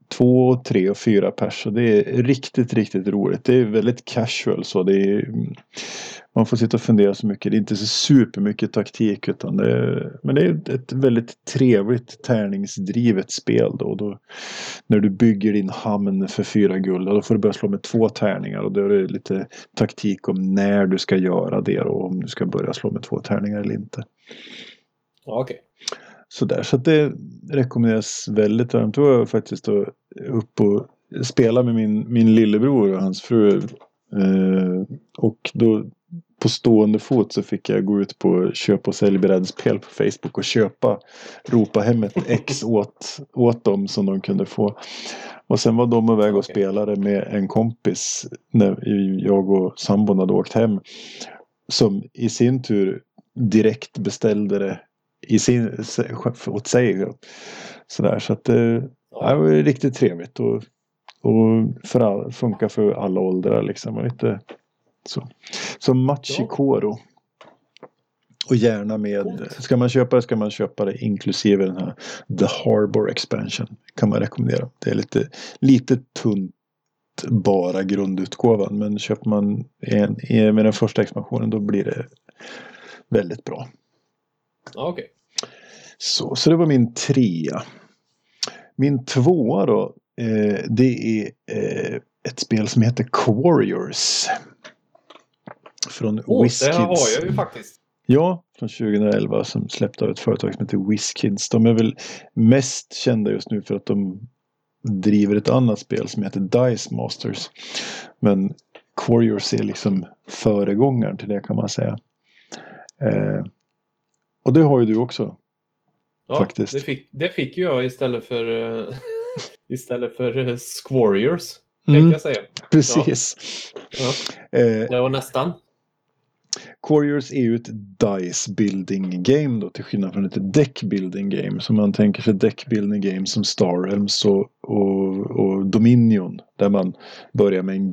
två, tre och fyra pers. Och det är riktigt, riktigt roligt. Det är väldigt casual så. Det är, man får sitta och fundera så mycket. Det är inte så supermycket taktik utan det är, men det är ett väldigt trevligt tärningsdrivet spel då. Då. När du bygger din hamn för fyra guld då får du börja slå med två tärningar och då är det lite taktik om när du ska göra det och om du ska börja slå med två tärningar eller inte. Okej. okej. Sådär, så att det rekommenderas väldigt varmt. Då var faktiskt då upp och spela med min, min lillebror och hans fru. Eh, och då på stående fot så fick jag gå ut på köp och sälj brädspel på Facebook och köpa, ropa hem ett ex *laughs* åt, åt dem som de kunde få. Och sen var de iväg och spelade med en kompis när jag och sambon hade åkt hem. Som i sin tur direkt beställde det i sin, åt sig. Sådär, så att det, ja, det var riktigt trevligt. Och, och för all, funkar för alla åldrar liksom. Och lite, så. så Machikoro. Och gärna med, ska man köpa det ska man köpa det inklusive den här The Harbor Expansion. Kan man rekommendera. Det är lite, lite tunt bara grundutgåvan. Men köper man en, med den första expansionen då blir det väldigt bra. Okej. Så, så det var min trea. Min tvåa då. Eh, det är eh, ett spel som heter Quarriors. Från Åh, WizKids. det har jag ju faktiskt. Ja, från 2011 som släppte av ett företag som heter WizKids. De är väl mest kända just nu för att de driver ett annat spel som heter Dice Masters. Men Quarriors är liksom föregångaren till det kan man säga. Eh, och det har ju du också. Ja, Faktiskt. Det fick, det fick jag istället för, eh, *laughs* istället för uh, Squarriors. Mm. Jag säga. Precis. Ja, Eh, det var nästan. Quarriors är ju ett dice building game då till skillnad från ett deck building game. Så man tänker sig deck building game som Star Realms och, och, och Dominion. Där man börjar med en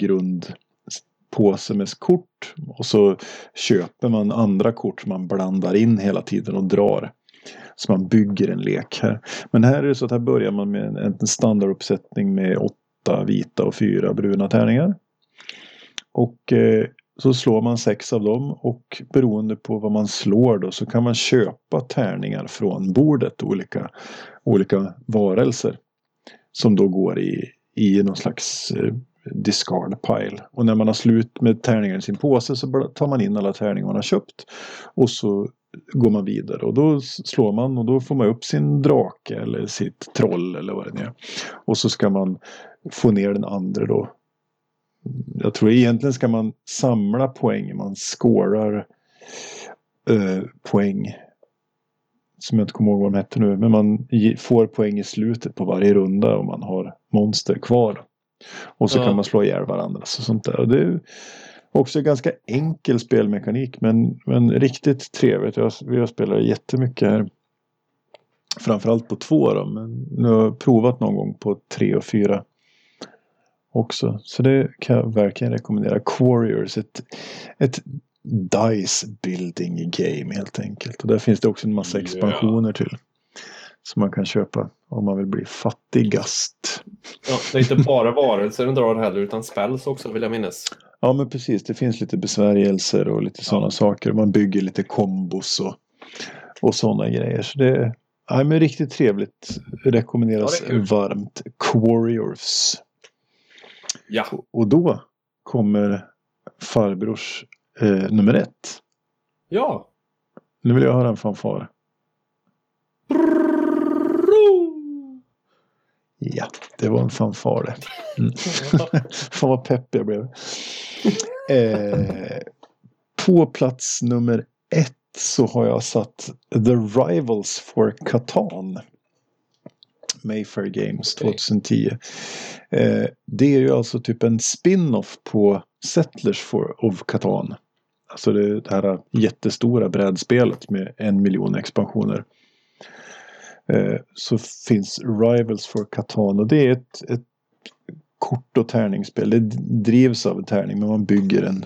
påse med kort och så köper man andra kort som man blandar in hela tiden och drar. Så man bygger en lek här. Men här är det så att här börjar man med en standarduppsättning med åtta vita och fyra bruna tärningar. Och eh, så slår man sex av dem och beroende på vad man slår då så kan man köpa tärningar från bordet. Olika, olika varelser. Som då går i, i någon slags eh, discard pile. Och när man har slut med tärningar i sin påse så tar man in alla tärningar man har köpt. Och så går man vidare och då slår man och då får man upp sin drake eller sitt troll eller vad det är. Och så ska man få ner den andra då jag tror egentligen ska man samla poäng. Man skårar eh, poäng. Som jag inte kommer ihåg vad de hette nu. Men man får poäng i slutet på varje runda om man har monster kvar. Och så ja. kan man slå ihjäl varandra. Så sånt där. Och det är också ganska enkel spelmekanik. Men, men riktigt trevligt. Jag, vi har spelat jättemycket här. Framförallt på två då. Men nu har jag provat någon gång på tre och fyra också. Så det kan jag verkligen rekommendera. Quarriors, ett, ett Dice building game helt enkelt. Och där finns det också en massa expansioner yeah. till. Som man kan köpa om man vill bli fattigast. Ja, det är inte bara varelser den drar heller utan spells också vill jag minnas. Ja men precis, det finns lite besvärjelser och lite sådana ja. saker. Man bygger lite kombos och, och sådana grejer. Så det är men riktigt trevligt. Rekommenderas ja, varmt. Quarriors. Ja. Och då kommer farbrors eh, nummer ett. Ja. Nu vill jag höra en fanfar. Ja, det var en fanfar det. Mm. *laughs* Fan vad pepp jag blev. Eh, på plats nummer ett så har jag satt The Rivals for Catan. Mayfair Games 2010. Eh, det är ju alltså typ en spin-off på Settlers for, of Catan. Alltså det, det här jättestora brädspelet med en miljon expansioner. Eh, så finns Rivals for Catan och det är ett, ett kort och tärningsspel. Det drivs av en tärning men man bygger en.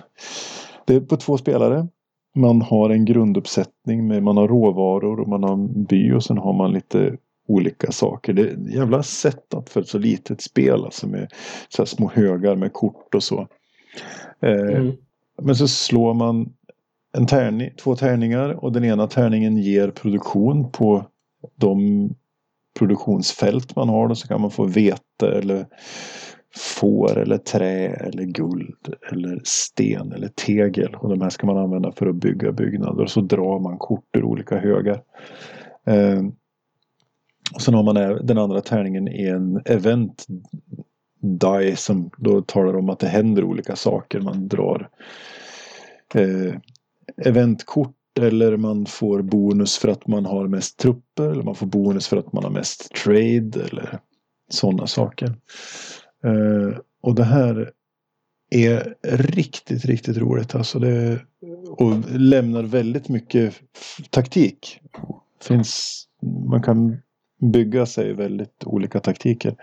Det är på två spelare. Man har en grunduppsättning med man har råvaror och man har en by och sen har man lite olika saker. Det är jävla setup för ett så litet spel alltså med så små högar med kort och så. Eh, mm. Men så slår man en tärning, två tärningar och den ena tärningen ger produktion på de produktionsfält man har. Då så kan man få vete eller får eller trä eller guld eller sten eller tegel. Och de här ska man använda för att bygga byggnader. Och så drar man kort ur olika högar. Eh, och sen har man den andra tärningen i en event die som då talar om att det händer olika saker. Man drar eh, eventkort eller man får bonus för att man har mest trupper eller man får bonus för att man har mest trade eller sådana saker. Eh, och det här är riktigt, riktigt roligt. Alltså det, och lämnar väldigt mycket taktik. Finns, man kan bygga sig väldigt olika taktiker.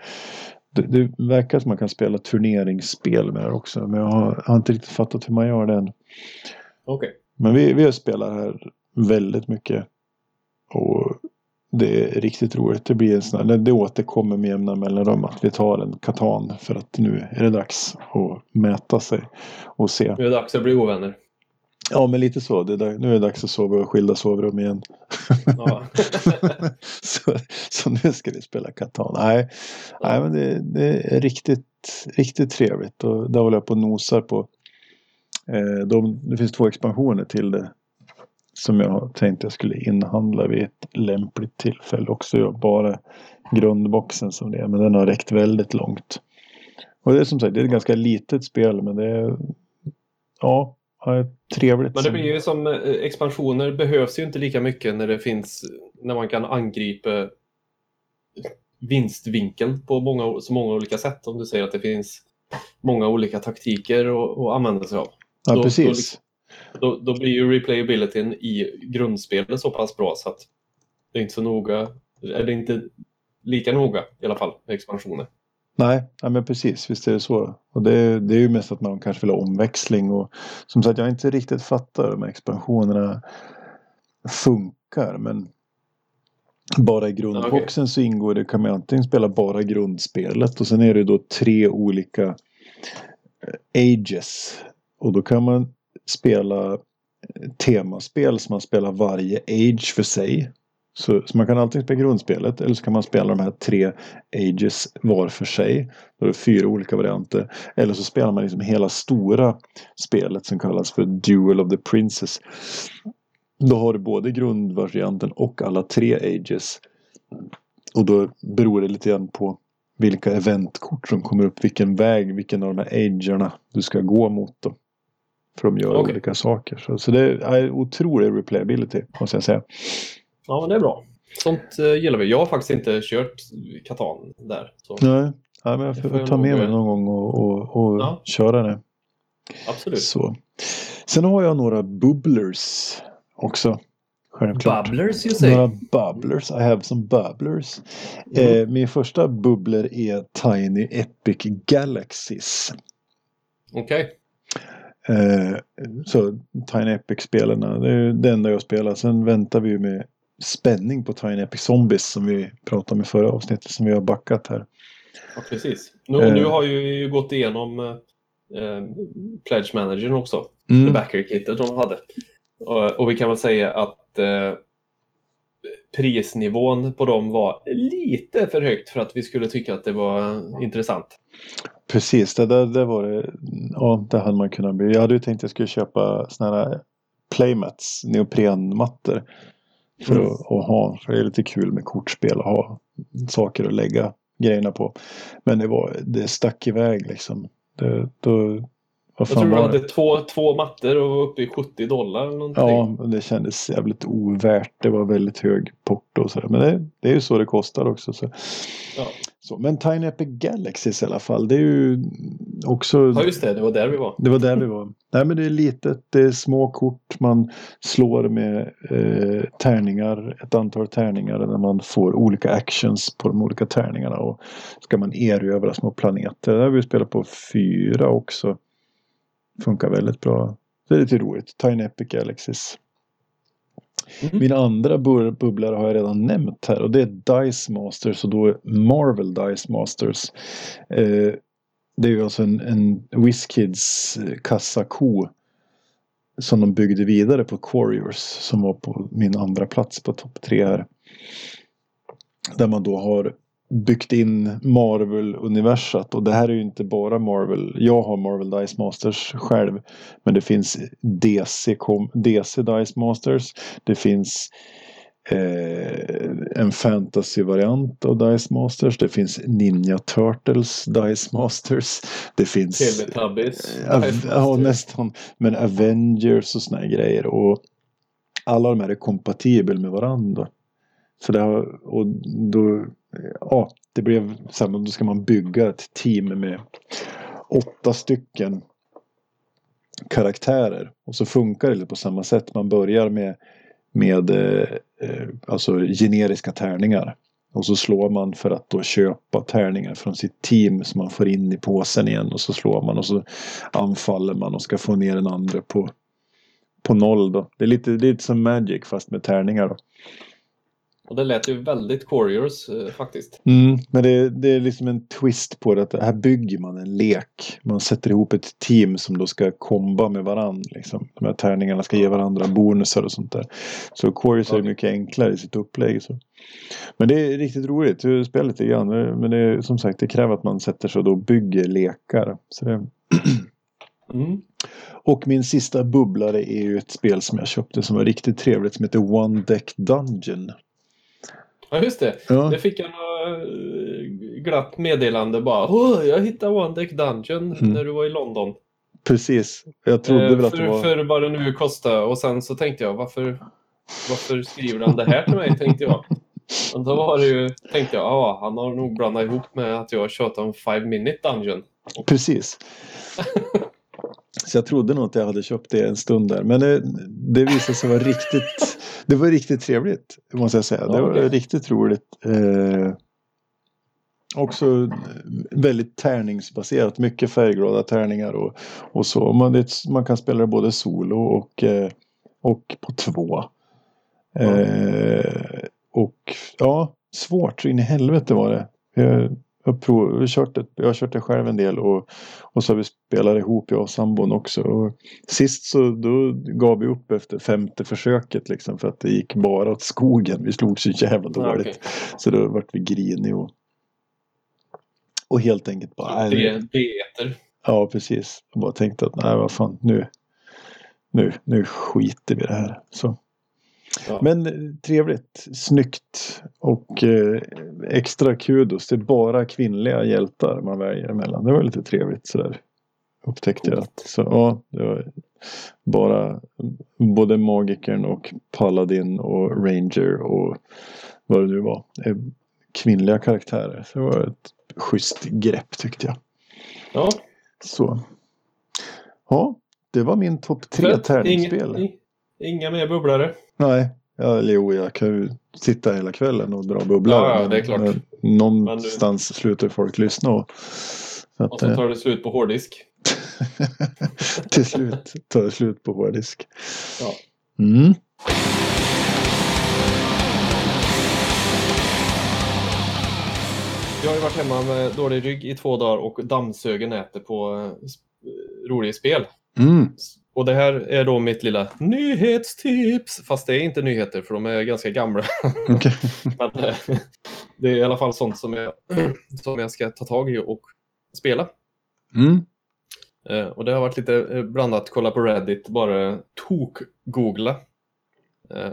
Det, det verkar som man kan spela turneringsspel med det också. Men jag har, jag har inte riktigt fattat hur man gör det än. Okay. Men vi, vi spelar här väldigt mycket. Och det är riktigt roligt. Det blir en sån här, det återkommer med jämna mellanrum att vi tar en katan för att nu är det dags att mäta sig och se. Nu är det dags att bli ovänner. Ja, men lite så. Det där, nu är det dags att sova i skilda sovrum igen. Ja. *laughs* så, så, nu ska vi spela Catan. Nej, ja. nej men det, det, är riktigt, riktigt trevligt. Och där håller jag på och nosar på. Eh, de, det finns två expansioner till det. Som jag tänkte jag skulle inhandla vid ett lämpligt tillfälle också. Jag bara grundboxen som det är. Men den har räckt väldigt långt. Och det är som sagt det är ett ganska litet spel men det är Ja, trevligt. Men det blir ju som eh, expansioner behövs ju inte lika mycket när det finns, när man kan angripa vinstvinkeln på många, så många olika sätt. Om du säger att det finns många olika taktiker att använda sig av. Ja, då, precis. Då, då blir ju replayabilityn i grundspelet så pass bra så att det är inte så noga, eller inte lika noga i alla fall med expansioner. Nej, ja, men precis. Visst är det så. Och det, det är ju mest att man kanske vill ha omväxling. Och som sagt, jag inte riktigt fattar de här expansionerna funkar. Men bara i grundboxen så ingår det, kan man antingen spela bara grundspelet och sen är det då tre olika eh, ages. Och då kan man spela eh, temaspel som man spelar varje age för sig. Så, så, man kan alltid spela grundspelet eller så kan man spela de här tre ages var för sig. Då är det fyra olika varianter. Eller så spelar man liksom hela stora spelet som kallas för Duel of the Princess. Då har du både grundvarianten och alla tre ages. Och då beror det lite grann på vilka eventkort som kommer upp. Vilken väg, vilken av de här agerna du ska gå mot. Då. För de gör okay. olika saker. Så, så det är otrolig replayability måste jag säga. Ja, men det är bra. Sånt uh, gillar vi. Jag har faktiskt inte kört Katan där. Så. Nej, ja, men jag får, får ta med mig någon gång och, och, och ja. köra det. Absolut. Så. Sen har jag några bubblers också. Självklart. Bubblers you say? Några bubblers. I have some bubblers. Mm. Eh, min första bubbler är Tiny Epic Galaxies. Okej. Okay. Eh, så Tiny Epic-spelen, det är det enda jag spelar. Sen väntar vi med spänning på Tiny Epic Zombies som vi pratade om i förra avsnittet som vi har backat här. Ja, precis. Nu, eh, nu har ju gått igenom eh, Pledge Managern också. Mm. Backer-kittet de hade. Och, och, vi kan väl säga att eh, prisnivån på dem var lite för högt för att vi skulle tycka att det var intressant. Precis, det där det var det. Ja, det hade man kunnat bli. Jag hade ju tänkt att jag skulle köpa såna här playmats, neoprenmattor. För mm. att, att, ha, för det är lite kul med kortspel och ha saker att lägga grejerna på. Men det var, det stack iväg liksom. Det, då, jag tror du hade två, två mattor och var uppe i 70 dollar. Någonting. Ja, det kändes jävligt ovärt. Det var väldigt hög porto och sådär. Men det, det, är ju så det kostar också. Så. Ja. Så, men Tiny Epic Galaxies i alla fall. Det är ju också... Ja just det, det var där vi var. Det var där vi var. *laughs* Nej men det är litet, det är små kort. Man slår med eh, tärningar, ett antal tärningar där man får olika actions på de olika tärningarna. Och ska man erövra små planeter. Det har vi spelat på fyra också. Funkar väldigt bra. Det är lite roligt. Tiny Epic Galaxies. Mm. Min andra bubblare har jag redan nämnt här och det är Dice Masters och då Marvel Dice Masters. Eh, det är ju alltså en, en Whiskids eh, kassako som de byggde vidare på Quarriors som var på min andra plats på topp tre här. Där man då har byggt in Marvel-universat och det här är ju inte bara Marvel. Jag har Marvel Dice Masters själv. Men det finns DC, DC Dice Masters. Det finns eh, en fantasy-variant av Dice Masters. Det finns Ninja Turtles Dice Masters. Det finns... Teletubbies. Äh, ja, nästan. Men Avengers och såna här grejer. Och alla de här är kompatibla med varandra. Så det har, och då ja, det blev så här, då ska man bygga ett team med åtta stycken karaktärer. Och så funkar det på samma sätt. Man börjar med, med eh, eh, alltså generiska tärningar. Och så slår man för att då köpa tärningar från sitt team som man får in i påsen igen. Och så slår man och så anfaller man och ska få ner den andra på, på noll. Då. Det, är lite, det är lite som Magic fast med tärningar. Då. Och det lät ju väldigt Couriers eh, faktiskt. Mm, men det, det, är liksom en twist på det. Att här bygger man en lek. Man sätter ihop ett team som då ska komba med varandra. Liksom. De här tärningarna ska ge varandra bonusar och sånt där. Så Couriers okay. är mycket enklare i sitt upplägg. Så. Men det är riktigt roligt. Jag spelar lite grann. Men det är, som sagt det kräver att man sätter sig och då bygger lekar. Så det... mm. Och min sista bubblare är ju ett spel som jag köpte som var riktigt trevligt som heter One Deck Dungeon. Ja, just det. Ja. Det fick jag eh, glatt meddelande bara. Jag hittade One Deck Dungeon mm. när du var i London. Precis. Jag trodde eh, väl att för, det var... För vad det nu kostade. Och sen så tänkte jag, varför, varför skriver han det här till mig? tänkte jag. Och då var det ju, tänkte jag, ah, han har nog blandat ihop med att jag tjatar om Five Minute Dungeon. Precis. Så jag trodde nog att jag hade köpt det en stund där. Men det, det visade sig vara riktigt, det var riktigt trevligt. Måste jag säga. Det var riktigt roligt. Eh, också väldigt tärningsbaserat. Mycket färgglada tärningar och, och så. Man, det, man kan spela det både solo och, eh, och på två. Eh, och ja, svårt så in i helvete var det. Jag, jag, prov, jag, har kört det, jag har kört det själv en del och, och så har vi spelat ihop jag och sambon också. Och sist så då gav vi upp efter femte försöket liksom för att det gick bara åt skogen. Vi slog så jävla dåligt. okej. Så då vart vi grinig och, och helt enkelt bara... Det, det. Ja, precis. Jag bara tänkte att nej, vad fan, nu, nu, nu skiter vi i det här. Så. Ja. Men eh, trevligt, snyggt och eh, extra kudos. Det är bara kvinnliga hjältar man väljer emellan. Det var lite trevligt sådär. Upptäckte jag. Så ja, det var bara både magikern och paladin och ranger och vad det nu var. Eh, Kvinnliga karaktärer. Så det var ett schysst grepp tyckte jag. Ja, Så. Ja, det var min topp tre tärningsspel. Inga, i- inga mer bubblare. Nej, ja, eller jo, jag kan ju sitta hela kvällen och dra bubblor. Ja, ja, men- det är klart. men någonstans slutar folk lyssna. Och, så Och att, så eh, tar det slut på hårddisk. *laughs* till slut tar det slut på hårddisk. Ja. Mm. Jag har ju varit hemma med dålig rygg i två dagar och dammsuger nätet på eh, sp- roliga spel. Mm. Och det här är då mitt lilla nyhetstips. Fast det är inte nyheter för de är ganska gamla. *laughs* Okej. *laughs* Men eh, det är i alla fall sånt som jag, *clears throat* som jag ska ta tag i och spela. Mm. Eh, Och det har varit lite eh, blandat, kolla på Reddit, bara tok-googla.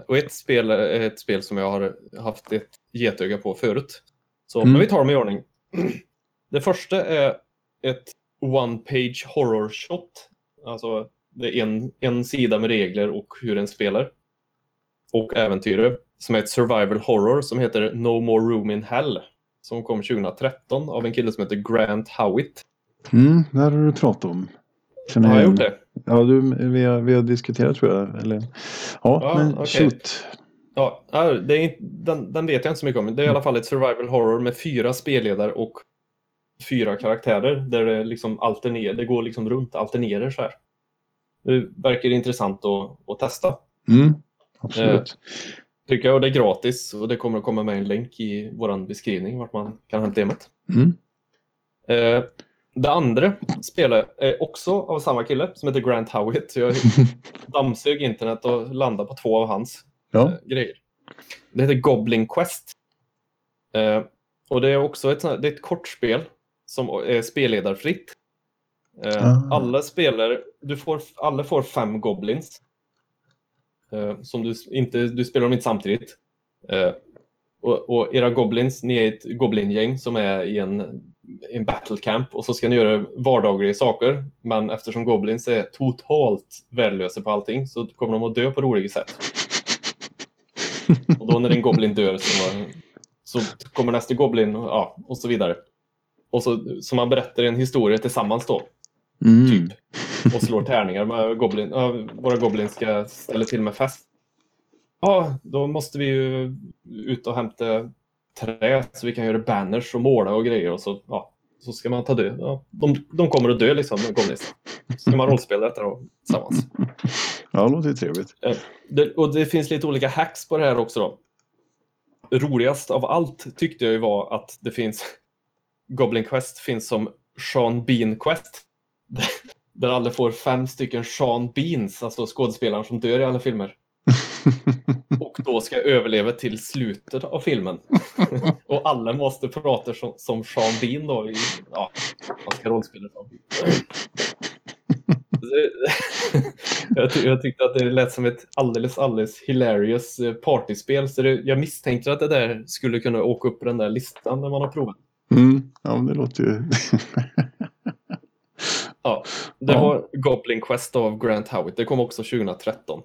Och ett spel är ett spel som jag har haft ett getöga på förut. Så Mm. men vi tar dem i ordning. *clears throat* Det första är ett one-page horror shot. Alltså det är en, en sida med regler och hur en spelar. Och äventyr. Som är ett survival horror som heter No More Room in Hell. Som kom 2013 av en kille som heter Grant Howitt. Mm. Det här har du pratat om. Känner Har jag gjort det? Ja, du, vi, har, vi har diskuterat tror jag. Eller, ja, Ja, men okej. shoot. Ja, det är den, den vet jag inte så mycket om. Det är i alla fall ett survival horror med fyra spelledare och fyra karaktärer. Där det liksom alternerar, det går liksom runt, alternerar så här. Det verkar intressant att, att testa. Mm. Absolut. Tycker jag, och det är gratis och det kommer att komma med en länk i vår beskrivning vart man kan hämta hem det. Mm. Eh, det andra spelet är också av samma kille som heter Grant Howitt. Så jag *laughs* dammsög internet och landade på två av hans Ja. eh, grejer. Det heter Goblin Quest. Eh, och det är också ett, det är ett kortspel som är spelledarfritt. Ah. Alla spelare, du får, alla får fem goblins. Eh, som du inte, du spelar dem inte samtidigt. Eh, och, och era goblins, ni är ett goblingäng som är i en, en battle camp och så ska ni göra vardagliga saker. Men eftersom goblins är totalt värdelösa på allting så kommer de att dö på roliga sätt. Och då när en goblin dör så, så kommer nästa goblin och, ja, och så vidare. Och så, så man berättar en historia tillsammans då, Mm. typ. Och slår tärningar. Goblin, våra goblins ska ställa till med fest. Ja, då måste vi ju ut och hämta trä så vi kan göra banners och måla och grejer. Och så, ja, så ska man ta död. Ja, de, de kommer att dö liksom, goblins. Så ska man rollspela detta då, tillsammans. Ja, det låter trevligt. Det, och det finns lite olika hacks på det här också. Då. Roligast av allt tyckte jag ju var att det finns Goblin Quest finns som Sean Bean Quest. *laughs* Där alla får fem stycken Sean Beans, alltså skådespelaren som dör i alla filmer. *laughs* Och då ska överleva till slutet av filmen. *laughs* Och alla måste prata som, som Sean Bean då. I, ja, man ska rollspela Sean Bean. jag, ty jag tyckte att det lät som ett alldeles, alldeles hilarious eh, partyspel. Så det, jag misstänkte att det där skulle kunna åka upp på den där listan när man har provat. Mm. Ja, men det låter ju... Ja, det var Goblin Quest av Grant Howitt. Det kom också 2013.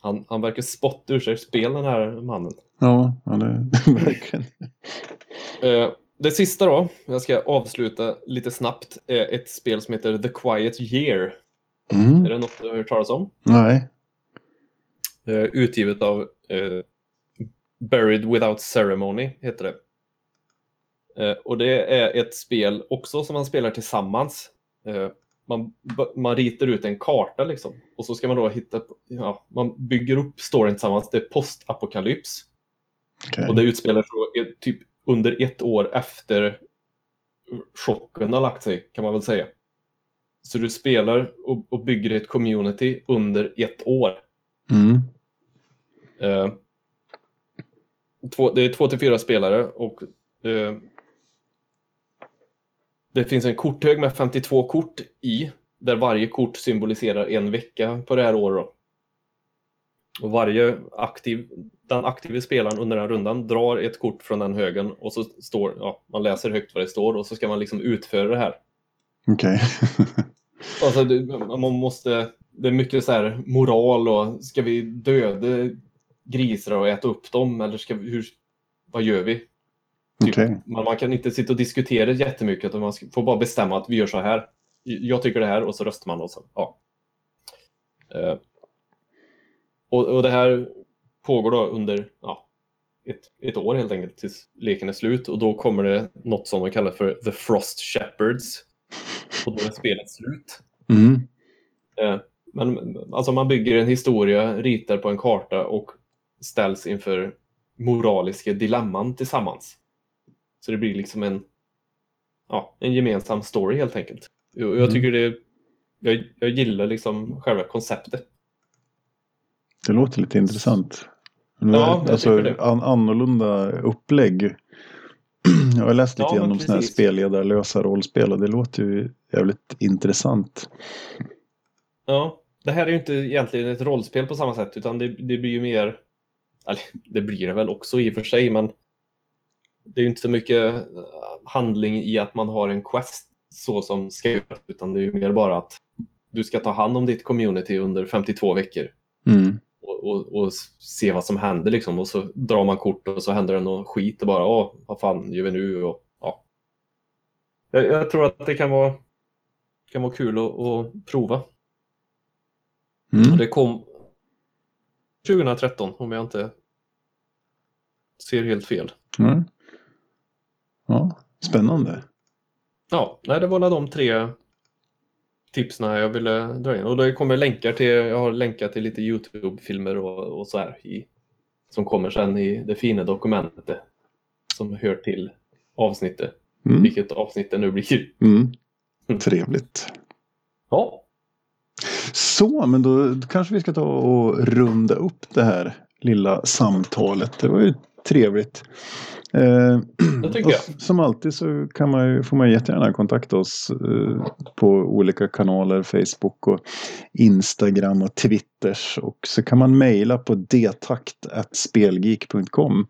Han, han verkar spotta ur sig spel den här mannen. ja, ja, det *laughs* verkligen. Eh, det sista då, jag ska avsluta lite snabbt, är ett spel som heter The Quiet Year. Mm. Är det något du har hört talas om? Nej. Eh, utgivet av eh, Buried Without Ceremony, heter det. Eh, och det är ett spel också som man spelar tillsammans. Eh, man, man ritar ut en karta liksom. Och så ska man då hitta, ja, man bygger upp storyn tillsammans. Det är postapokalyps. Okej. Och det utspelar sig typ under ett år efter chocken har lagt sig, kan man väl säga. Så du spelar och, och bygger ett community under ett år. Mm. Eh, två, det är två till fyra spelare och eh, det finns en korthög med 52 kort i, där varje kort symboliserar en vecka på det här året. Och varje aktiv, den aktiva spelaren under den rundan drar ett kort från den högen och så står, ja, man läser högt vad det står och så ska man liksom utföra det här. Okej. *laughs* Alltså, det, man måste, det är mycket så här moral och ska vi döda grisar och äta upp dem eller ska vi, hur, vad gör vi? Typ, Okej. man, man kan inte sitta och diskutera jättemycket utan man får bara bestämma att vi gör så här. Jag tycker det här och så röstar man och så. Ja. Eh, och, och det här pågår då under ja, ett, ett år helt enkelt tills leken är slut och då kommer det något som de kallar för The Frost Shepherds. Och då är spelet slut. Mm. Eh, Men alltså man bygger en historia, ritar på en karta och ställs inför moraliska dilemman tillsammans. Så det blir liksom en, ja, en gemensam story helt enkelt. Och jag Mm. tycker det, jag, jag gillar liksom själva konceptet. Det låter lite intressant. Ja, jag alltså, det. an annorlunda upplägg. *clears throat* Jag har läst lite Ja, men grann om sådana här spelledarlösa rollspel och det låter ju jävligt intressant. Ja, det här är ju inte egentligen ett rollspel på samma sätt utan det, det blir ju mer, eller det blir det väl också i och för sig men det är ju inte så mycket eh, handling i att man har en quest så som ska göras utan det är ju mer bara att du ska ta hand om ditt community under 52 veckor Mm. och, och, och se vad som händer liksom och så drar man kort och så händer det något skit och bara åh, vad fan gör vi nu och ja. Jag, jag tror att det kan vara, kan vara kul att, att prova. Mm. Det kom 2013 om jag inte ser helt fel. Mm. Ja, spännande. Ja, nej, det var de tre tipsen jag ville dra in. Och det kommer länkar till, jag har länkat till lite YouTube-filmer och, och så här i, som kommer sen i det fina dokumentet som hör till avsnittet. Mm. Vilket avsnitt det nu blir. *laughs* Mm. Trevligt. Ja, Så, men då kanske vi ska ta och runda upp det här lilla samtalet. Det var ju trevligt. Eh. Som alltid så kan man ju, får man jättegärna kontakta oss eh, på olika kanaler, Facebook och Instagram och Twitters. Och så kan man mejla på detakt.spelgeek.com.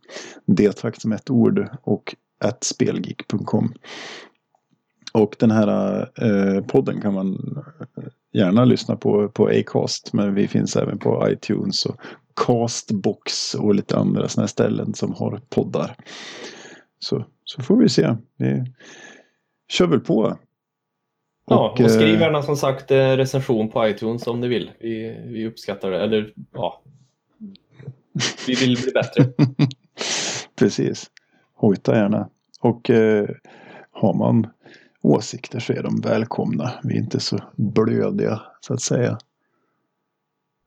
Detakt som ett ord och at spelgeek.com. Och den här eh, podden kan man gärna lyssna på på Acast. Men vi finns även på iTunes och Castbox och lite andra sådana ställen som har poddar. Så, så får vi se. Vi kör väl på. ja och eh, skriv gärna som sagt eh, recension på iTunes om ni vill. Vi, vi uppskattar det. Eller ja, vi vill bli bättre. *laughs* Precis. Hojta gärna. Och eh, har man åsikter så är de välkomna. Vi är inte så blödiga så att säga.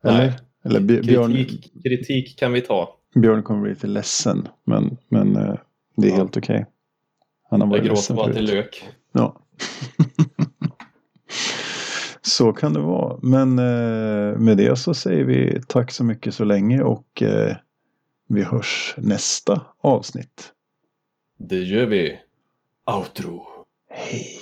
Eller? Nej. Eller Bj- Björn, Kritik, kritik kan vi ta. Björn kommer bli lite ledsen. Men, men eh, det är Ja. helt okej. Han har Jag varit gråter ledsen bara till lök. Ja. *laughs* så kan det vara. Men eh, med det så säger vi tack så mycket så länge och eh, vi hörs nästa avsnitt. Det gör vi. Outro. Hej!